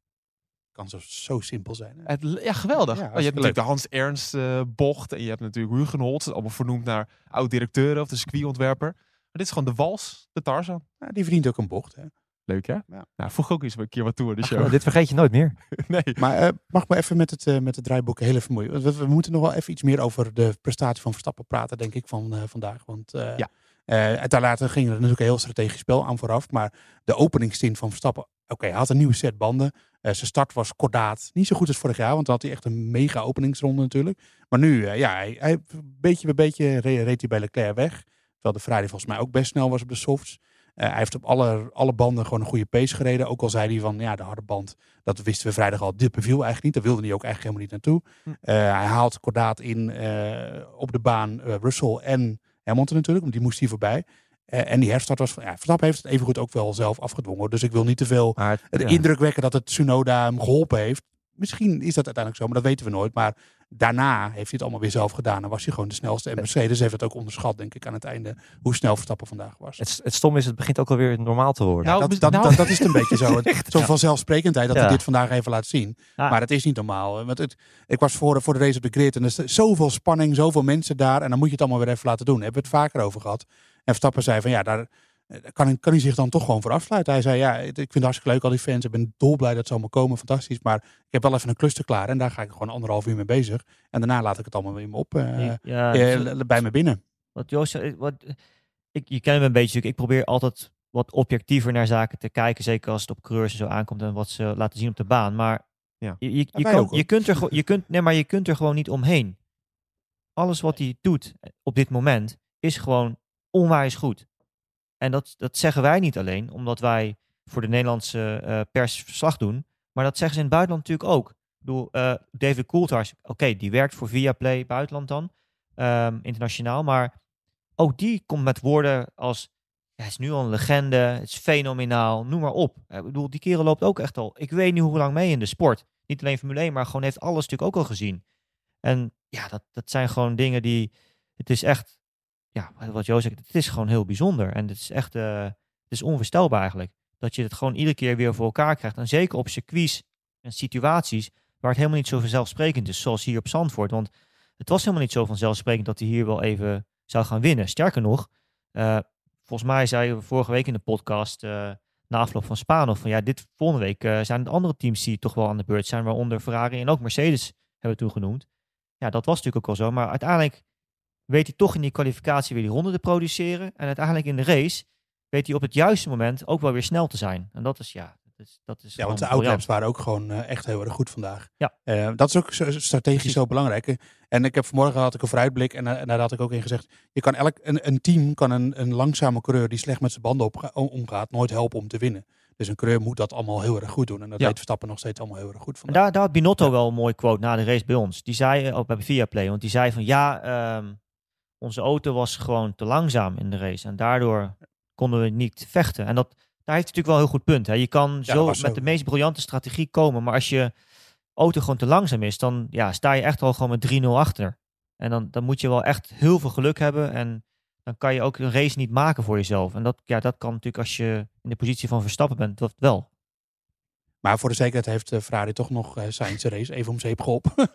kan zo, zo simpel zijn. hè? Het, ja, geweldig. Ja, Oh, je hebt natuurlijk de Hans Ernst eh, bocht. En je hebt natuurlijk Hugenholz. Allemaal vernoemd naar oud-directeuren of de circuitontwerper. Maar dit is gewoon de wals, de Tarzan. Ja, die verdient ook een bocht. Hè? Leuk hè? Ja. Nou, voeg ook eens een keer wat toe aan de Ach, show. dit vergeet je nooit meer. nee. Maar eh, mag ik maar even met het, eh, met het draaiboek heel even moeien. Want We, we moeten nog wel even iets meer over de prestatie van Verstappen praten, denk ik, van eh, vandaag. Want eh Ja. eh, uiteraard ging er natuurlijk een heel strategisch spel aan vooraf. Maar de openingstint van Verstappen, oké, hij had een nieuwe set banden. Eh, zijn start was kordaat. Niet zo goed als vorig jaar, want dan had hij echt een mega openingsronde natuurlijk. Maar nu, eh, ja, hij, hij, beetje bij beetje re- reed hij bij Leclerc weg. Terwijl de Ferrari volgens mij ook best snel was op de softs. Eh, hij heeft op alle, alle banden gewoon een goede pace gereden. Ook al zei hij van, ja, de harde band, dat wisten we vrijdag al. Dit beviel eigenlijk niet. Daar wilde hij ook eigenlijk helemaal niet naartoe. Hm. Eh, hij haalt kordaat in eh, op de baan Russell en Hamilton natuurlijk, want die moest hier voorbij. En die herstart was van, ja, Verstappen heeft het evengoed ook wel zelf afgedwongen. Dus ik wil niet te veel de ja. indruk wekken dat het Tsunoda hem geholpen heeft. Misschien is dat uiteindelijk zo, maar dat weten we nooit. Maar daarna heeft hij het allemaal weer zelf gedaan. En was hij gewoon de snelste. En Mercedes heeft het ook onderschat, denk ik, aan het einde. Hoe snel Verstappen vandaag was. Het, het stom is, het begint ook alweer normaal te worden. Nou, dat, nou- dat, dat is het een beetje zo. Het- Zo van zelfsprekendheid dat Ja. hij dit vandaag even laat zien. Ja. Maar het is niet normaal. Want het, ik was voor, voor de race op de grid en er is zoveel spanning, zoveel mensen daar. En dan moet je het allemaal weer even laten doen. Daar hebben we het vaker over gehad. En Verstappen zei van ja, daar eh, kan, kan hij zich dan toch gewoon voor afsluiten. Hij zei ja, ik vind het hartstikke leuk al die fans. Ik ben dolblij dat ze allemaal komen. Fantastisch. Maar ik heb wel even een klus te klaar. En daar ga ik gewoon anderhalf uur mee bezig. En daarna laat ik het allemaal weer me op eh, ja, eh, bij me binnen. Wat Joost zei, wat, ik, je kent me een beetje. Ik probeer altijd wat objectiever naar zaken te kijken. Zeker als het op coureurs en zo aankomt en wat ze laten zien op de baan. Maar Je, je, je, wij kan, ook, hoor. je, kunt er, je, kunt, nee, maar je kunt er gewoon niet omheen. Alles wat hij doet op dit moment is gewoon onwijs goed. En dat, dat zeggen wij niet alleen omdat wij voor de Nederlandse eh, pers verslag doen. Maar dat zeggen ze in het buitenland natuurlijk ook. Ik bedoel, eh, David Coulthard, oké, die werkt voor Viaplay buitenland dan, ehm, internationaal. Maar ook die komt met woorden als, hij is nu al een legende, het is fenomenaal, noem maar op. Eh, Ik bedoel, die kerel loopt ook echt al, ik weet niet hoe lang mee in de sport. Niet alleen Formule 1, maar gewoon heeft alles natuurlijk ook al gezien. En ja, dat, dat zijn gewoon dingen die, het is echt, ja, wat Jo zegt, het is gewoon heel bijzonder. En het is echt, eh, het is onvoorstelbaar eigenlijk. Dat je het gewoon iedere keer weer voor elkaar krijgt. En zeker op circuits en situaties waar het helemaal niet zo vanzelfsprekend is, zoals hier op Zandvoort. Want het was helemaal niet zo vanzelfsprekend dat hij hier wel even zou gaan winnen. Sterker nog, eh, volgens mij zei we vorige week in de podcast, eh, na afloop van Spa nog, van ja, dit volgende week zijn het andere teams die toch wel aan de beurt zijn, waaronder Ferrari en ook Mercedes hebben we toen genoemd. Ja, dat was natuurlijk ook al zo, maar uiteindelijk weet hij toch in die kwalificatie weer die ronde te produceren. En uiteindelijk in de race weet hij op het juiste moment ook wel weer snel te zijn. En dat is, ja, dat is, dat is Ja, want de outlaps waren ook gewoon eh, echt heel erg goed vandaag. Ja. Eh, dat is ook zo- strategisch Precies. zo belangrijk. En ik heb vanmorgen had ik een vooruitblik en, eh, en daar had ik ook in gezegd. Je kan elk, een, een team kan een, een langzame coureur die slecht met zijn banden omgaat, nooit helpen om te winnen. Dus een coureur moet dat allemaal heel erg goed doen. En dat Ja. deed Verstappen nog steeds allemaal heel erg goed En vandaag. daar, daar had Binotto wel een mooi quote na de race bij ons. Die zei, ook bij Viaplay, want die zei van ja, ehm, onze auto was gewoon te langzaam in de race. En daardoor konden we niet vechten. En dat, daar heeft natuurlijk wel een heel goed punt. Hè. Je kan zo met zo. de meest briljante strategie komen, maar als je auto gewoon te langzaam is, dan ja, sta je echt al gewoon met 3-0 achter. En dan, dan moet je wel echt heel veel geluk hebben en dan kan je ook een race niet maken voor jezelf. En dat, ja, dat kan natuurlijk als je in de positie van Verstappen bent, dat wel. Maar voor de zekerheid heeft eh, Ferrari toch nog eh Sainz race even om zeep geholpen.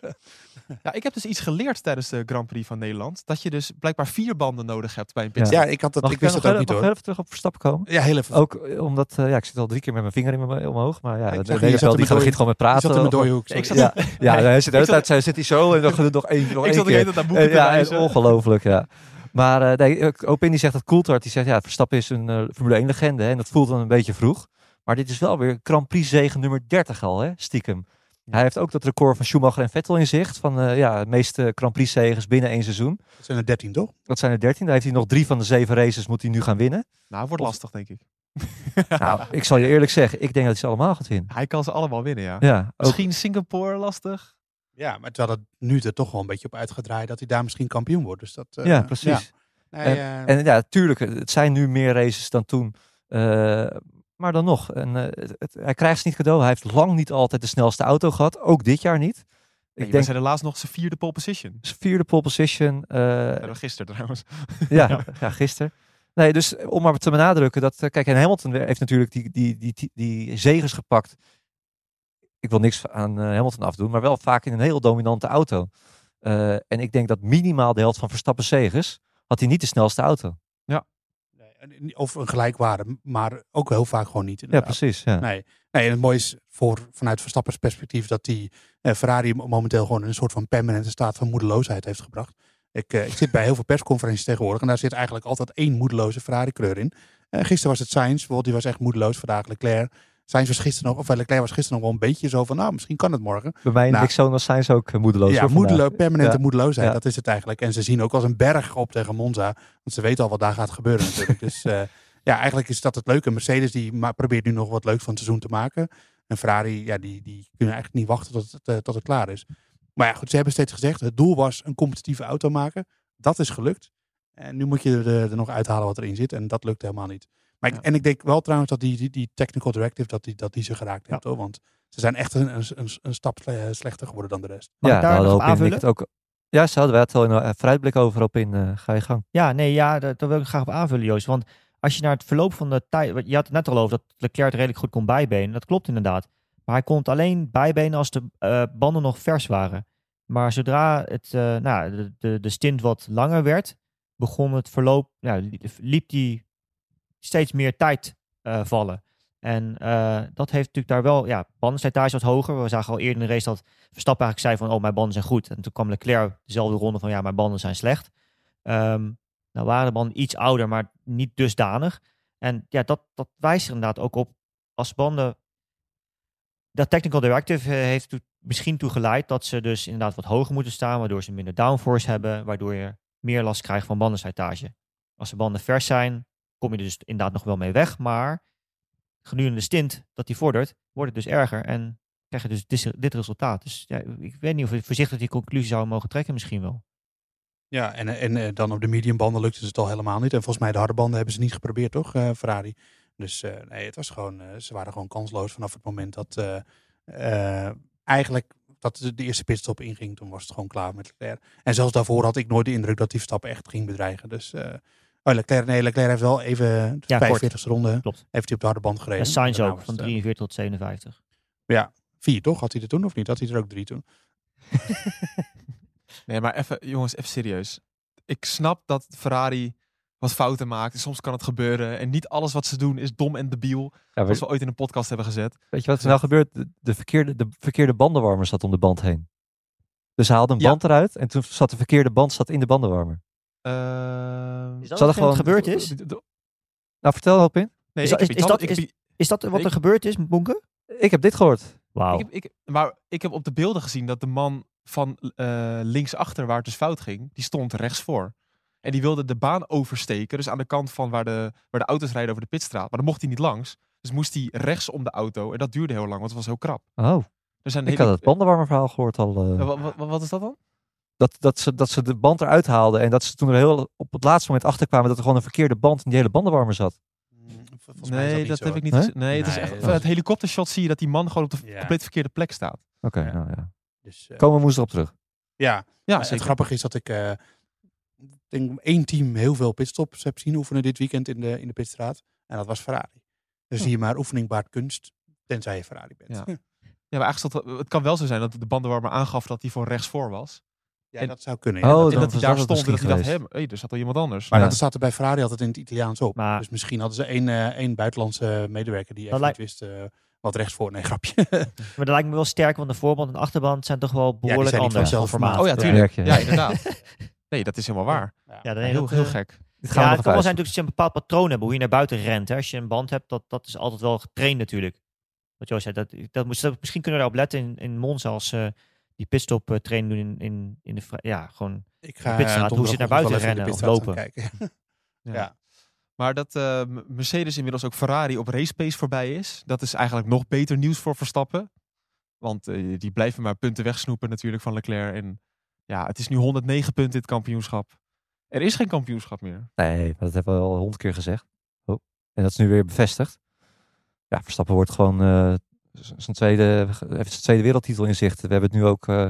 Ja, ik heb dus iets geleerd tijdens de Grand Prix van Nederland. Dat je dus blijkbaar vier banden nodig hebt bij een pitstop. ja, ik, had dat, Mag ik ik, wist nog dat ook even- niet mag ik hoor. even terug op Verstappen komen? Ja, heel even. Ook eh, omdat, eh, ja, ik zit al drie keer met mijn vinger in mijn, omhoog. Maar ja, ik dat weet ik wel. er Die met begint gewoon met praten. zat in mijn hoek. Ik zat- Ja, ja hij zit de hele Ik zat- tijd zit hij zo en dan gaat het nog één, nog Ik één zat de hele tijd naar boeken te ja, ongelooflijk, ja. Maar eh nee, eh, Opini zegt dat Coulthard, die zegt ja, Verstappen is een eh, Formule 1 legende hè, en dat voelt dan een beetje vroeg. Maar dit is wel weer Grand Prix zegen nummer 30 al, hè, stiekem. Hij heeft ook dat record van Schumacher en Vettel in zicht. Van eh, ja, de meeste Grand Prix zegens binnen één seizoen. Dat zijn er 13 toch? Dat zijn er 13. Daar heeft hij nog drie van de zeven races moet hij nu gaan winnen. Nou, wordt Of- lastig, denk ik. Nou, ik zal je eerlijk zeggen, ik denk dat hij ze allemaal gaat winnen. Hij kan ze allemaal winnen, ja. Ja, ook, Misschien Singapore lastig. Ja, maar terwijl het nu er toch wel een beetje op uitgedraaid dat hij daar misschien kampioen wordt. Dus dat, eh, ja, precies. Nee, eh, En ja, tuurlijk, het zijn nu meer races dan toen. Eh, maar dan nog, en, eh, het, het- hij krijgt ze niet cadeau. Hij heeft lang niet altijd de snelste auto gehad. Ook dit jaar niet. Ik Ik denk zijn helaas nog zijn vierde pole position. zijn vierde pole position. Ja, gisteren trouwens. ja, ja. gisteren. Nee, dus om maar te benadrukken dat, eh, kijk, en Hamilton heeft natuurlijk die, die, die, die, die zegens gepakt. Ik wil niks aan Hamilton afdoen, maar wel vaak in een heel dominante auto. En ik denk dat minimaal de helft van Verstappen zegens had hij niet de snelste auto. Of een gelijkwaarde, maar ook heel vaak gewoon niet. Ja, precies. Ja. Nee. nee, en het mooie is voor, vanuit Verstappers perspectief dat die eh, Ferrari momenteel gewoon een soort van permanente staat van moedeloosheid heeft gebracht. Ik, eh, ik zit bij heel veel persconferenties tegenwoordig en daar zit eigenlijk altijd één moedeloze Ferrari-kleur in. Eh, gisteren was het Sainz, bijvoorbeeld, die was echt moedeloos. Vandaag Leclerc. Sainz was gisteren nog, of eh, Leclerc was gisteren nog wel een beetje zo van, nou, misschien kan het morgen. Bij mij in Nou, Dixon zijn ze ook eh, moedeloos. ja, moedelo permanente Ja. moedeloosheid, Ja. dat is het eigenlijk. En ze zien ook als een berg op tegen Monza, want ze weten al wat daar gaat gebeuren natuurlijk. dus eh, ja, eigenlijk is dat het leuke. Mercedes die probeert nu nog wat leuks van het seizoen te maken. En Ferrari, ja, die, die kunnen eigenlijk niet wachten tot het, tot het klaar is. Maar ja, goed, ze hebben steeds gezegd, het doel was een competitieve auto maken. Dat is gelukt. En nu moet je er, er nog uithalen wat erin zit. En dat lukt helemaal niet. Maar ik. En ik denk wel trouwens dat die, die, die technical directive, dat die, dat die ze geraakt heeft. Hoor, want ze zijn echt een, een, een, stap sle- slechter geworden dan de rest. Mag ja, ik daar hadden nog aanvullen? het ook. Ja, ze hadden wij het al in een vooruitblik over op in. eh, ga je gang. Ja, nee, ja, daar, daar wil ik graag op aanvullen, Joost. Want als je naar het verloop van de tijd... Je had het net al over dat Leclerc het redelijk goed kon bijbenen. Dat klopt inderdaad. Maar hij kon het alleen bijbenen als de eh, banden nog vers waren. Maar zodra het, eh, nou, de, de, de stint wat langer werd, begon het verloop... Ja, li- liep hij steeds meer tijd eh, vallen. En eh, dat heeft natuurlijk daar wel... Ja, bandenslijtage wat hoger. We zagen al eerder in de race dat Verstappen eigenlijk zei van... Oh, mijn banden zijn goed. En toen kwam Leclerc dezelfde ronde van... Ja, mijn banden zijn slecht. Ehm, nou waren de banden iets ouder, maar niet dusdanig. En ja, dat, dat wijst er inderdaad ook op. Als banden dat technical directive eh, heeft misschien toe geleid dat ze dus inderdaad wat hoger moeten staan, waardoor ze minder downforce hebben, waardoor je meer last krijgt van bandenslijtage. Als de banden vers zijn, kom je dus inderdaad nog wel mee weg, maar gedurende de stint dat die vordert, wordt het dus erger en krijg je dus dit resultaat. Dus ja, ik weet niet of we voorzichtig die conclusie zouden mogen trekken, misschien wel. Ja, en, en eh, dan op de medium banden lukte het al helemaal niet. En volgens mij de harde banden hebben ze niet geprobeerd, toch, eh, Ferrari? Dus eh, nee, het was gewoon, ze waren gewoon kansloos vanaf het moment dat eigenlijk dat de, eerste pitstop inging. Toen was het gewoon klaar met Leclerc. En zelfs daarvoor had ik nooit de indruk dat die Verstappen echt ging bedreigen. Dus oh, Leclerc, nee, Leclerc heeft wel even de Ja, 45 e ronde Klopt. heeft hij op de harde band gereden. En Sainz ook, van het, eh, 43 tot 57. vier, toch? Had hij er toen of niet? Had hij er ook drie toen? Nee, maar even, jongens, even serieus. Ik snap dat Ferrari wat fouten maakt. En soms kan het gebeuren. En niet alles wat ze doen is dom en debiel. Ja, Zoals weet, we ooit in een podcast hebben gezet. weet je wat er nou gebeurt? De, de verkeerde, de verkeerde bandenwarmer zat om de band heen. Dus ze haalden een Ja. band eruit en toen zat de verkeerde band zat in de bandenwarmer. Ehm, Is dat er wat gewoon- gebeurd is? Nou, vertel op in. Nee, Is is dat- is- Is wat er gebeurd is, Bonke? Ik heb dit gehoord. Wauw. Ik heb, ik, maar ik heb op de beelden gezien dat de man van eh linksachter, waar het dus fout ging, die stond rechts voor. En die wilde de baan oversteken, dus aan de kant van waar de, waar de auto's rijden over de pitstraat. Maar dan mocht hij niet langs. Dus moest hij rechts om de auto. En dat duurde heel lang, want het was heel krap. Oh, Er zijn ik hele- had het bandenwarmerverhaal gehoord al. eh, Eh, wa- wa- wa- wat is dat dan? Dat, dat, ze, dat ze de band eruit haalden en dat ze toen er heel op het laatste moment achterkwamen dat er gewoon een verkeerde band in die hele bandenwarmer zat. Volgens is nee, dat zo, heb hoor. ik niet Nee? het is echt, het helikoptershot zie je dat die man gewoon op de Ja. compleet verkeerde plek staat. Oké, Ja. nou ja. Dus, eh, Komen we woensdag op terug. ja, Ja. Het grappige is dat ik eh, ik denk één team heel veel pitstops heb zien oefenen dit weekend in de, in de pitstraat. En dat was Ferrari. Dus zie je maar oefening baart kunst, tenzij je Ferrari bent. Ja. Ja, Ja, maar eigenlijk stond, het kan wel zo zijn dat de bandenwarmer aangaf dat hij voor rechts voor was. En- dat zou kunnen. Oh, Ja. en Dat- dat hij daar het stond en dat hij dacht, hé, hey, er zat al iemand anders. maar Ja. dat staat er bij Ferrari altijd in het Italiaans op. Maar- dus misschien hadden ze één, eh, één buitenlandse medewerker die even niet wist eh, wat rechts voor. Nee, grapje. Maar dat lijkt me wel sterk, want de voorband en achterband zijn toch wel behoorlijk niet anders van formaat. Oh ja, Ja. tuurlijk. Ja, inderdaad. Nee, dat is helemaal waar. Ja, ja. heel, dat, heel eh, gek. Gaan Ja, we het nog kan wel zijn natuurlijk dat je een bepaald patroon hebt hoe je naar buiten rent. Hè. Als je een band hebt, dat, dat is altijd wel getraind natuurlijk. Wat Joost zei, dat, dat, dat, misschien kunnen we daarop letten in, in Monza als ze die pitstop eh, training doen in, in, in de... Ja, gewoon... Ik De pitstraat, hoe ze naar buiten rennen of lopen. kijken. Ja. Ja. Maar dat eh, Mercedes inmiddels ook Ferrari op race pace voorbij is, dat is eigenlijk nog beter nieuws voor Verstappen. Want eh, die blijven maar punten wegsnoepen natuurlijk van Leclerc. En ja, het is nu 109 punten dit kampioenschap. Er is geen kampioenschap meer. Nee, maar dat hebben we al honderd keer gezegd. Oh. En dat is nu weer bevestigd. Ja, Verstappen wordt gewoon eh, zijn tweede, heeft zijn tweede wereldtitel in zicht. We hebben het nu ook eh,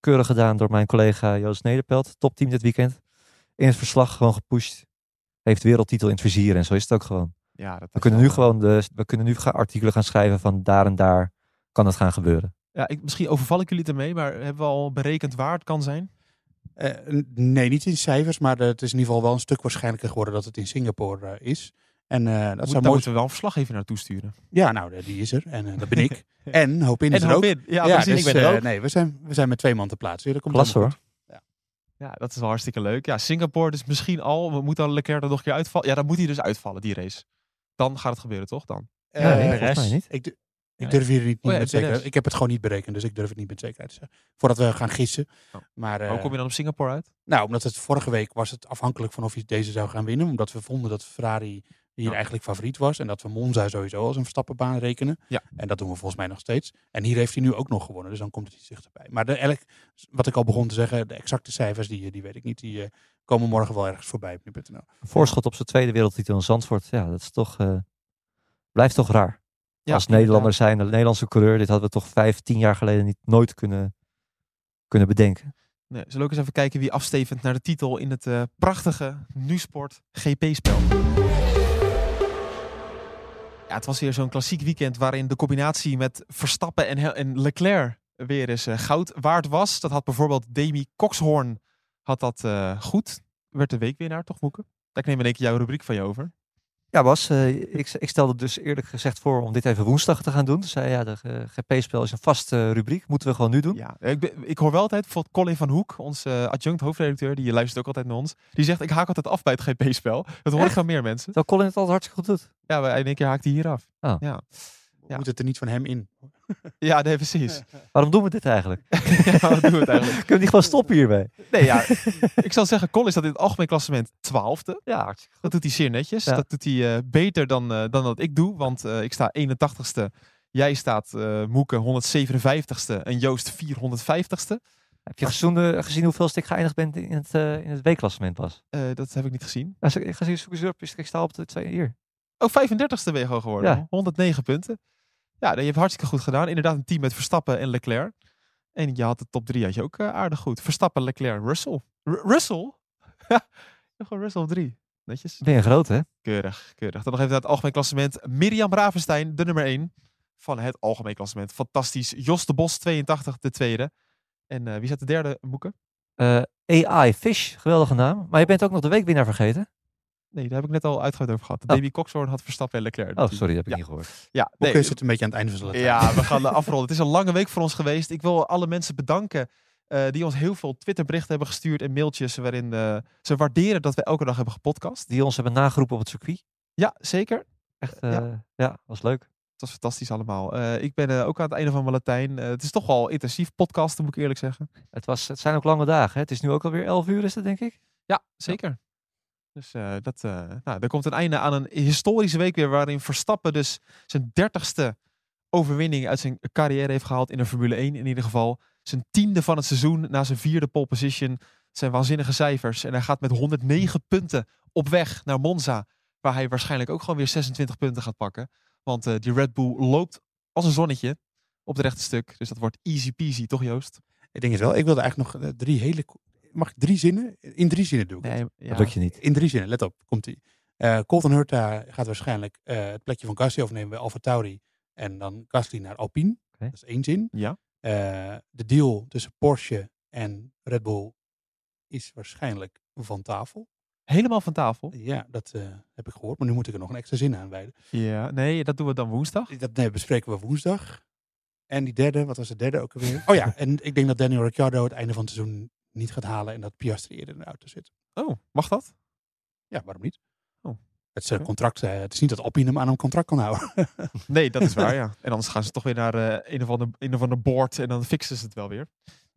keurig gedaan door mijn collega Joost Nederpelt. Topteam dit weekend. In het verslag gewoon gepusht. Heeft wereldtitel in het vizier en zo is het ook gewoon. Ja, dat We kunnen nu wel- gewoon de, we kunnen nu ga- artikelen gaan schrijven van daar en daar kan het gaan gebeuren. Ja, ik, misschien overval ik jullie ermee, maar hebben we al berekend waar het kan zijn? Eh, nee, niet in cijfers, maar eh, het is in ieder geval wel een stuk waarschijnlijker geworden dat het in Singapore eh, is. En eh, dat Moet, zou mooi moeten we wel een verslag even naartoe sturen. Ja, nou, eh, die is er. En eh, dat ben ik. en Hopin is En er ook. hoop in. Ja, Ja, precies. dus, ik ben er ook. nee, we zijn, we zijn met twee man te plaatsen. Dat komt Klasse hoor. goed. Ja, dat is wel hartstikke leuk. Ja, Singapore dus misschien al. We moeten dan Leclerc er nog een keer uitvallen. Ja, dan moet hij dus uitvallen, die race. Dan gaat het gebeuren, toch? Dan. Eh, Ja, nee, mij rest. niet. ik, du- ik Ja. durf hier niet, niet Oh ja, met PRS. zekerheid. Ik heb het gewoon niet berekend, dus ik durf het niet met zekerheid te zeggen. Voordat we gaan gissen. Oh. Maar, eh, Hoe kom je dan op Singapore uit? nou, omdat het vorige week was het afhankelijk van of hij deze zou gaan winnen. Omdat we vonden dat Ferrari hier Ja. eigenlijk favoriet was. En dat we Monza sowieso als een Verstappenbaan rekenen. Ja. En dat doen we volgens mij nog steeds. En hier heeft hij nu ook nog gewonnen. Dus dan komt het iets dichterbij. Maar de, elk, wat ik al begon te zeggen, de exacte cijfers, die, die weet ik niet. Die eh, komen morgen wel ergens voorbij op nu.nl. Voorschot op zijn tweede wereldtitel in Zandvoort. Ja, dat is toch, eh, blijft toch raar. Ja, Als Nederlander zijn, een Nederlandse coureur, dit hadden we toch vijf, tien jaar geleden niet nooit kunnen, kunnen bedenken. Nee, zullen we ook eens even kijken wie afstevend naar de titel in het eh, prachtige Nu-sport GP-spel. Ja, het was weer zo'n klassiek weekend waarin de combinatie met Verstappen en, en Leclerc weer eens eh, goud waard was. Dat had bijvoorbeeld Demi Coxhorn had dat eh, goed. Werd de weekwinnaar, toch Moeke? Ik neem in één keer jouw rubriek van je over. Ja, Bas, eh, ik, ik stelde dus eerlijk gezegd voor om dit even woensdag te gaan doen. Toen zei ja, de eh, GP-spel is een vaste rubriek, moeten we gewoon nu doen. Ja, ik, ben- ik hoor wel altijd, bijvoorbeeld Colin van Hoek, onze eh, adjunct hoofdredacteur, die luistert ook altijd naar ons. Die zegt, ik haak altijd af bij het GP-spel. Dat hoor ik van meer mensen. Terwijl Colin het altijd hartstikke goed doet. Ja, in één keer haakt hij hier af. Oh. Ja. Moeten het er niet van hem in. Ja, nee, precies. Waarom doen we dit eigenlijk? ja, wat doen we het eigenlijk? Kunnen we niet gewoon stoppen hiermee? Nee, ja. ik zal zeggen, Colin staat in het algemeen klassement twaalfde. Ja, hartstikke Dat doet hij zeer netjes. Ja. Dat doet hij eh, beter dan, eh, dan dat ik doe. Want eh, ik sta 81ste. Jij staat, Moeke, 157ste. En Joost 450ste. Heb je gezien, gezien hoeveel ik geëindigd ben in het, in het weekklassement pas? Eh, dat heb ik niet gezien. Nou, ik ga zien, zoek eens op, ik sta op de twee hier. Oh, 35ste ben je gewoon geworden. Ja. 109 punten. Ja, je hebt hartstikke goed gedaan. Inderdaad een team met Verstappen en Leclerc. En je had de top 3 had je ook eh, aardig goed. Verstappen, Leclerc, Russell. R- Russell? Ja, gewoon Russell op 3. Netjes. Ben je groot, hè? Keurig, keurig. Dan nog even naar het algemeen klassement. Mirjam Ravenstein, de nummer 1 van het algemeen klassement. Fantastisch. Jos de Bos, 82, de tweede. En eh, wie zat de derde, Moeke? Eh, AI Fish, geweldige naam. Maar je bent ook nog de weekwinnaar vergeten. Nee, daar heb ik net al uitgebreid over gehad. Oh. Davy Coxhorn had Verstappen en Leclerc. Oh, sorry, dat heb ik Ja. niet gehoord. Ja, nee, zit een beetje aan het einde van zijn Latijn. Ja, we gaan afronden. Het is een lange week voor ons geweest. Ik wil alle mensen bedanken eh, die ons heel veel Twitterberichten hebben gestuurd en mailtjes waarin eh, ze waarderen dat we elke dag hebben gepodcast. Die ons hebben nageroepen op het circuit. Ja, zeker. Echt, Ja. eh, ja. was leuk. Het was fantastisch allemaal. Ik ben ook aan het einde van mijn Latijn. Het is toch wel intensief podcasten, moet ik eerlijk zeggen. Het, was, het zijn ook lange dagen. Hè? Het is nu ook alweer 11 uur, is het denk ik? Ja, zeker. Dus eh, dat, eh, nou, er komt een einde aan een historische week weer waarin Verstappen dus zijn dertigste overwinning uit zijn carrière heeft gehaald in de Formule 1 in ieder geval. Zijn tiende van het seizoen na zijn vierde pole position. Het zijn waanzinnige cijfers. En hij gaat met 109 punten op weg naar Monza. Waar hij waarschijnlijk ook gewoon weer 26 punten gaat pakken. Want eh, die Red Bull loopt als een zonnetje op het rechte stuk. Dus dat wordt easy peasy, toch Joost? Ik denk het wel. Ik wilde eigenlijk nog drie hele... Mag ik drie zinnen? In drie zinnen doe ik het. Nee, ja. Dat lukt je niet. In drie zinnen, let op, komt ie. Eh Colton Hurta gaat waarschijnlijk eh, het plekje van Gasly overnemen bij Alfa Tauri. En dan Gasly naar Alpine. Dat is één zin. Ja. Eh, de deal tussen Porsche en Red Bull is waarschijnlijk van tafel. Helemaal van tafel. Ja, dat eh, heb ik gehoord. Maar nu moet ik er nog een extra zin aan wijden. Ja, nee, dat doen we dan woensdag. Dat nee, bespreken we woensdag. En die derde, wat was de derde ook alweer? Oh ja, en ik denk dat Daniel Ricciardo het einde van het seizoen niet gaat halen. En dat Piastri eerder in de auto zit. Oh, mag dat? Ja, waarom niet? Oh. Het is Oké. contract. eh, het is niet dat Alpine hem aan een contract kan houden. Nee, dat is waar, ja. En anders gaan ze toch weer naar eh, een, of ander, een of ander board en dan fixen ze het wel weer.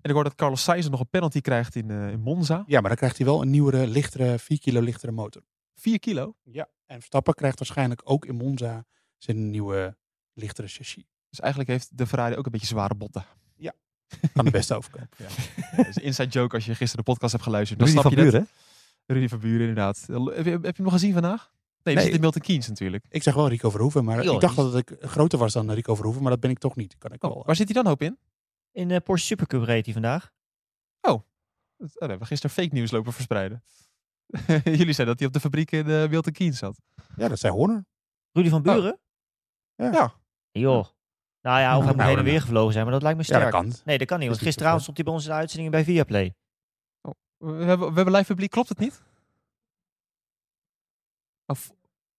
En ik hoor dat Carlos Sainz nog een penalty krijgt in, eh, in Monza. Ja, maar dan krijgt hij wel een nieuwere, lichtere, 4 kilo lichtere motor. 4 kilo. Ja. En Verstappen krijgt waarschijnlijk ook in Monza zijn nieuwe, lichtere chassis. Dus eigenlijk heeft de Ferrari ook een beetje zware botten. Kan de beste overkomen. Dat is een inside joke als je gisteren de podcast hebt geluisterd. Dan Rudy snap van je dat. Buren. Rudy van Buren, inderdaad. Heb je, heb je hem nog gezien vandaag? Nee, die Nee. zit in Milton Keynes natuurlijk. Ik zeg wel Rico Verhoeven, maar ik dacht dat ik groter was dan Rico Verhoeven, maar dat ben ik toch niet. Kan ik Oh, wel. waar zit hij dan hoop in? In de Porsche Supercup reed hij vandaag. Oh, daar hebben we gisteren fake nieuws lopen verspreiden. Jullie zeiden dat hij op de fabriek in eh, Milton Keynes zat. Ja, dat zei Horner. Rudy van Buren? Ja. Ja. Joh. Nou ja, of hij moet Nou, heen en weer gevlogen zijn, maar dat lijkt me Ja, dat sterk. kan. Nee, dat kan niet, want gisteravond stond hij bij ons in de uitzending bij Viaplay. We hebben, we hebben live publiek, klopt het niet? Oh,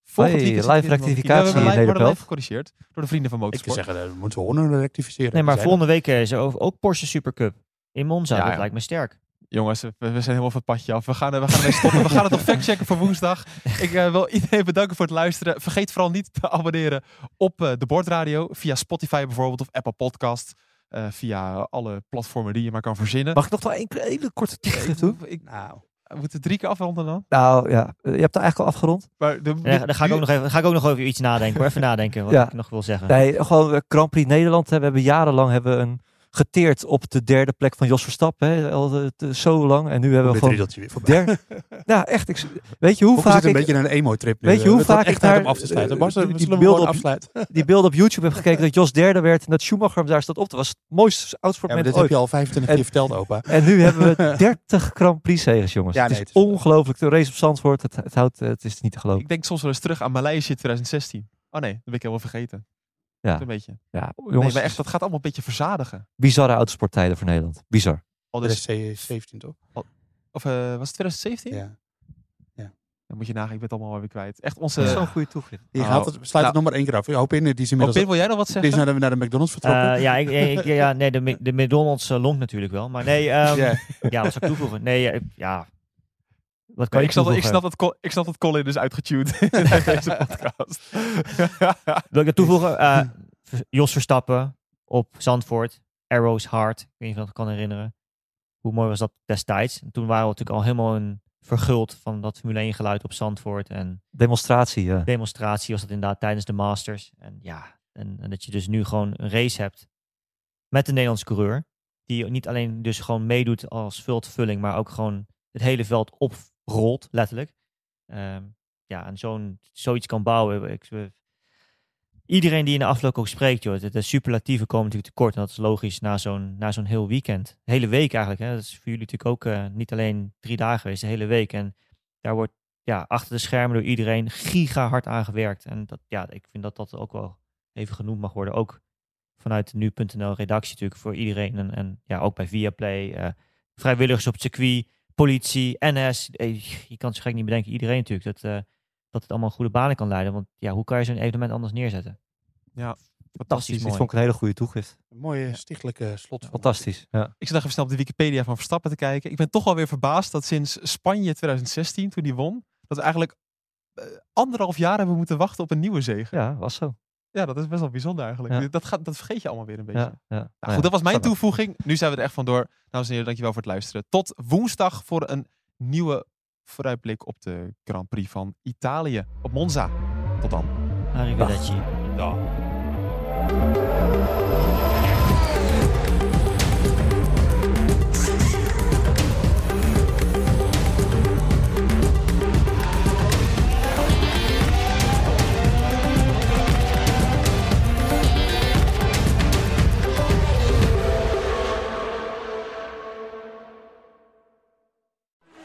volgend Hey, weekend zit live rectificatie Keynes. Ja, we hebben in live, worden gecorrigeerd door de vrienden van Ik Motorsport. zou zeggen, dan moeten we Horner rectificeren. Nee, maar volgende week eh, is er ook ook Porsche Supercup. In Monza, Ja, dat ja. lijkt me sterk. Jongens, we, we zijn helemaal van het padje af. We gaan, we gaan ermee stoppen. We gaan het nog factchecken voor woensdag. Ik eh, wil iedereen bedanken voor het luisteren. Vergeet vooral niet te abonneren op eh, de Bordradio. Via Spotify bijvoorbeeld of Apple Podcast. Eh, via alle platformen die je maar kan verzinnen. Mag ik nog wel één hele korte tip doen? Ik, Nou, we moeten drie keer afronden dan. Nou ja, je hebt er eigenlijk al afgerond. Maar de, Ja, dan ga ik ook nog even, dan ga ik ook nog over iets nadenken hoor. Even nadenken wat Ja. ik nog wil zeggen. Nee, gewoon Grand Prix Nederland. Hè. We hebben jarenlang hebben we een geteerd op de derde plek van Jos Verstappen. Hè. Al de- de- zo lang. En nu hebben we gewoon riedeltje weer voorbij. derde. nou echt, ik, weet je hoe vaak zitten een ik beetje naar een emo-trip nu. Weet je Eh, hoe vaak ik daar, af te sluiten. eh, Bas, we die- die hem beelden afsluiten. die beelden op YouTube heb gekeken dat Jos derde werd en dat Schumacher hem daar staat op. Dat was het mooiste Ja, maar outsportmoment dit heb je al 25 En- keer verteld, opa. En nu hebben we 30 Grand Prix zegens, jongens. Ja, het nee, is het is- ongelooflijk. De race op Zandvoort, het, het, houdt, eh, het is niet te geloven. Ik denk soms wel eens terug aan Maleisië 2016. Oh nee, dat ben ik helemaal vergeten. Ja. Een beetje. Ja, Nee, jongens, maar echt, dat gaat allemaal een beetje verzadigen. bizarre autosporttijden voor Nederland. Bizar. Al dus, is C17, toch? of eh, was het 2017? Ja. Dan moet je nagaan, ik ben het allemaal weer kwijt. Echt Dat is onze... zo'n goede toegift. Je Oh. gaat het, sluit het nog maar één keer af. Ik hoop in, die is Oh, inmiddels Pim, wil jij nog wat die zeggen? is naar de, naar de McDonald's vertrokken. Eh, ja, ik, ik- ja, nee, de, de McDonald's uh, longt natuurlijk wel. Maar nee, ehm, Ja. ja, wat zou ik toevoegen? Nee, eh, ja. Wat kan Nee, ik snap, dat- ik, snap dat, Col- ik snap dat Colin is uitgetuned in deze podcast. Wil ik dat toevoegen? Eh, Jos Verstappen, op Zandvoort. Arrows Heart. Ik weet niet of je dat kan herinneren. Hoe mooi was dat destijds? En toen waren we natuurlijk al helemaal een verguld van dat Formule 1 geluid op Zandvoort. En Demonstratie, ja. demonstratie was dat inderdaad tijdens de Masters. En ja, en, en dat je dus nu gewoon een race hebt met een Nederlands coureur. Die niet alleen dus gewoon meedoet als vultvulling, maar ook gewoon het hele veld oprolt, letterlijk. Ehm, ja, en zo'n, zoiets kan bouwen. Ik, iedereen die in de afloop ook spreekt, joh, de, de superlatieven komen natuurlijk tekort. En dat is logisch na zo'n, na zo'n heel weekend. De hele week eigenlijk. Hè. Dat is voor jullie natuurlijk ook eh, niet alleen drie dagen geweest, de hele week. En daar wordt ja, achter de schermen door iedereen giga hard aan gewerkt. En dat, ja, ik vind dat dat ook wel even genoemd mag worden. Ook vanuit de nu.nl redactie natuurlijk voor iedereen. En, en ja, ook bij Viaplay. eh vrijwilligers op circuit, politie, NS. Eh, Je kan het zo gek niet bedenken. Iedereen natuurlijk. Dat, eh, dat het allemaal goede banen kan leiden. Want ja, hoe kan je zo'n evenement anders neerzetten? Fantastisch Dit mooi. vond ik een hele goede toegift. Een mooie stichtelijke slot. Fantastisch. Ja. Ik zat even snel op de Wikipedia van Verstappen te kijken. Ik ben toch wel weer verbaasd dat sinds Spanje 2016, toen die won, dat we eigenlijk eh, anderhalf jaar hebben moeten wachten op een nieuwe zege. ja, was zo. Ja, dat is best wel bijzonder eigenlijk. Ja. Dat, gaat, dat vergeet je allemaal weer een beetje. Ja, ja. Nou, Nou goed, ja, dat was mijn toevoeging. Nu zijn we er echt vandoor. Dames en heren, dankjewel voor het luisteren. Tot woensdag voor een nieuwe vooruitblik op de Grand Prix van Italië op Monza. Tot dan. Arrivederci.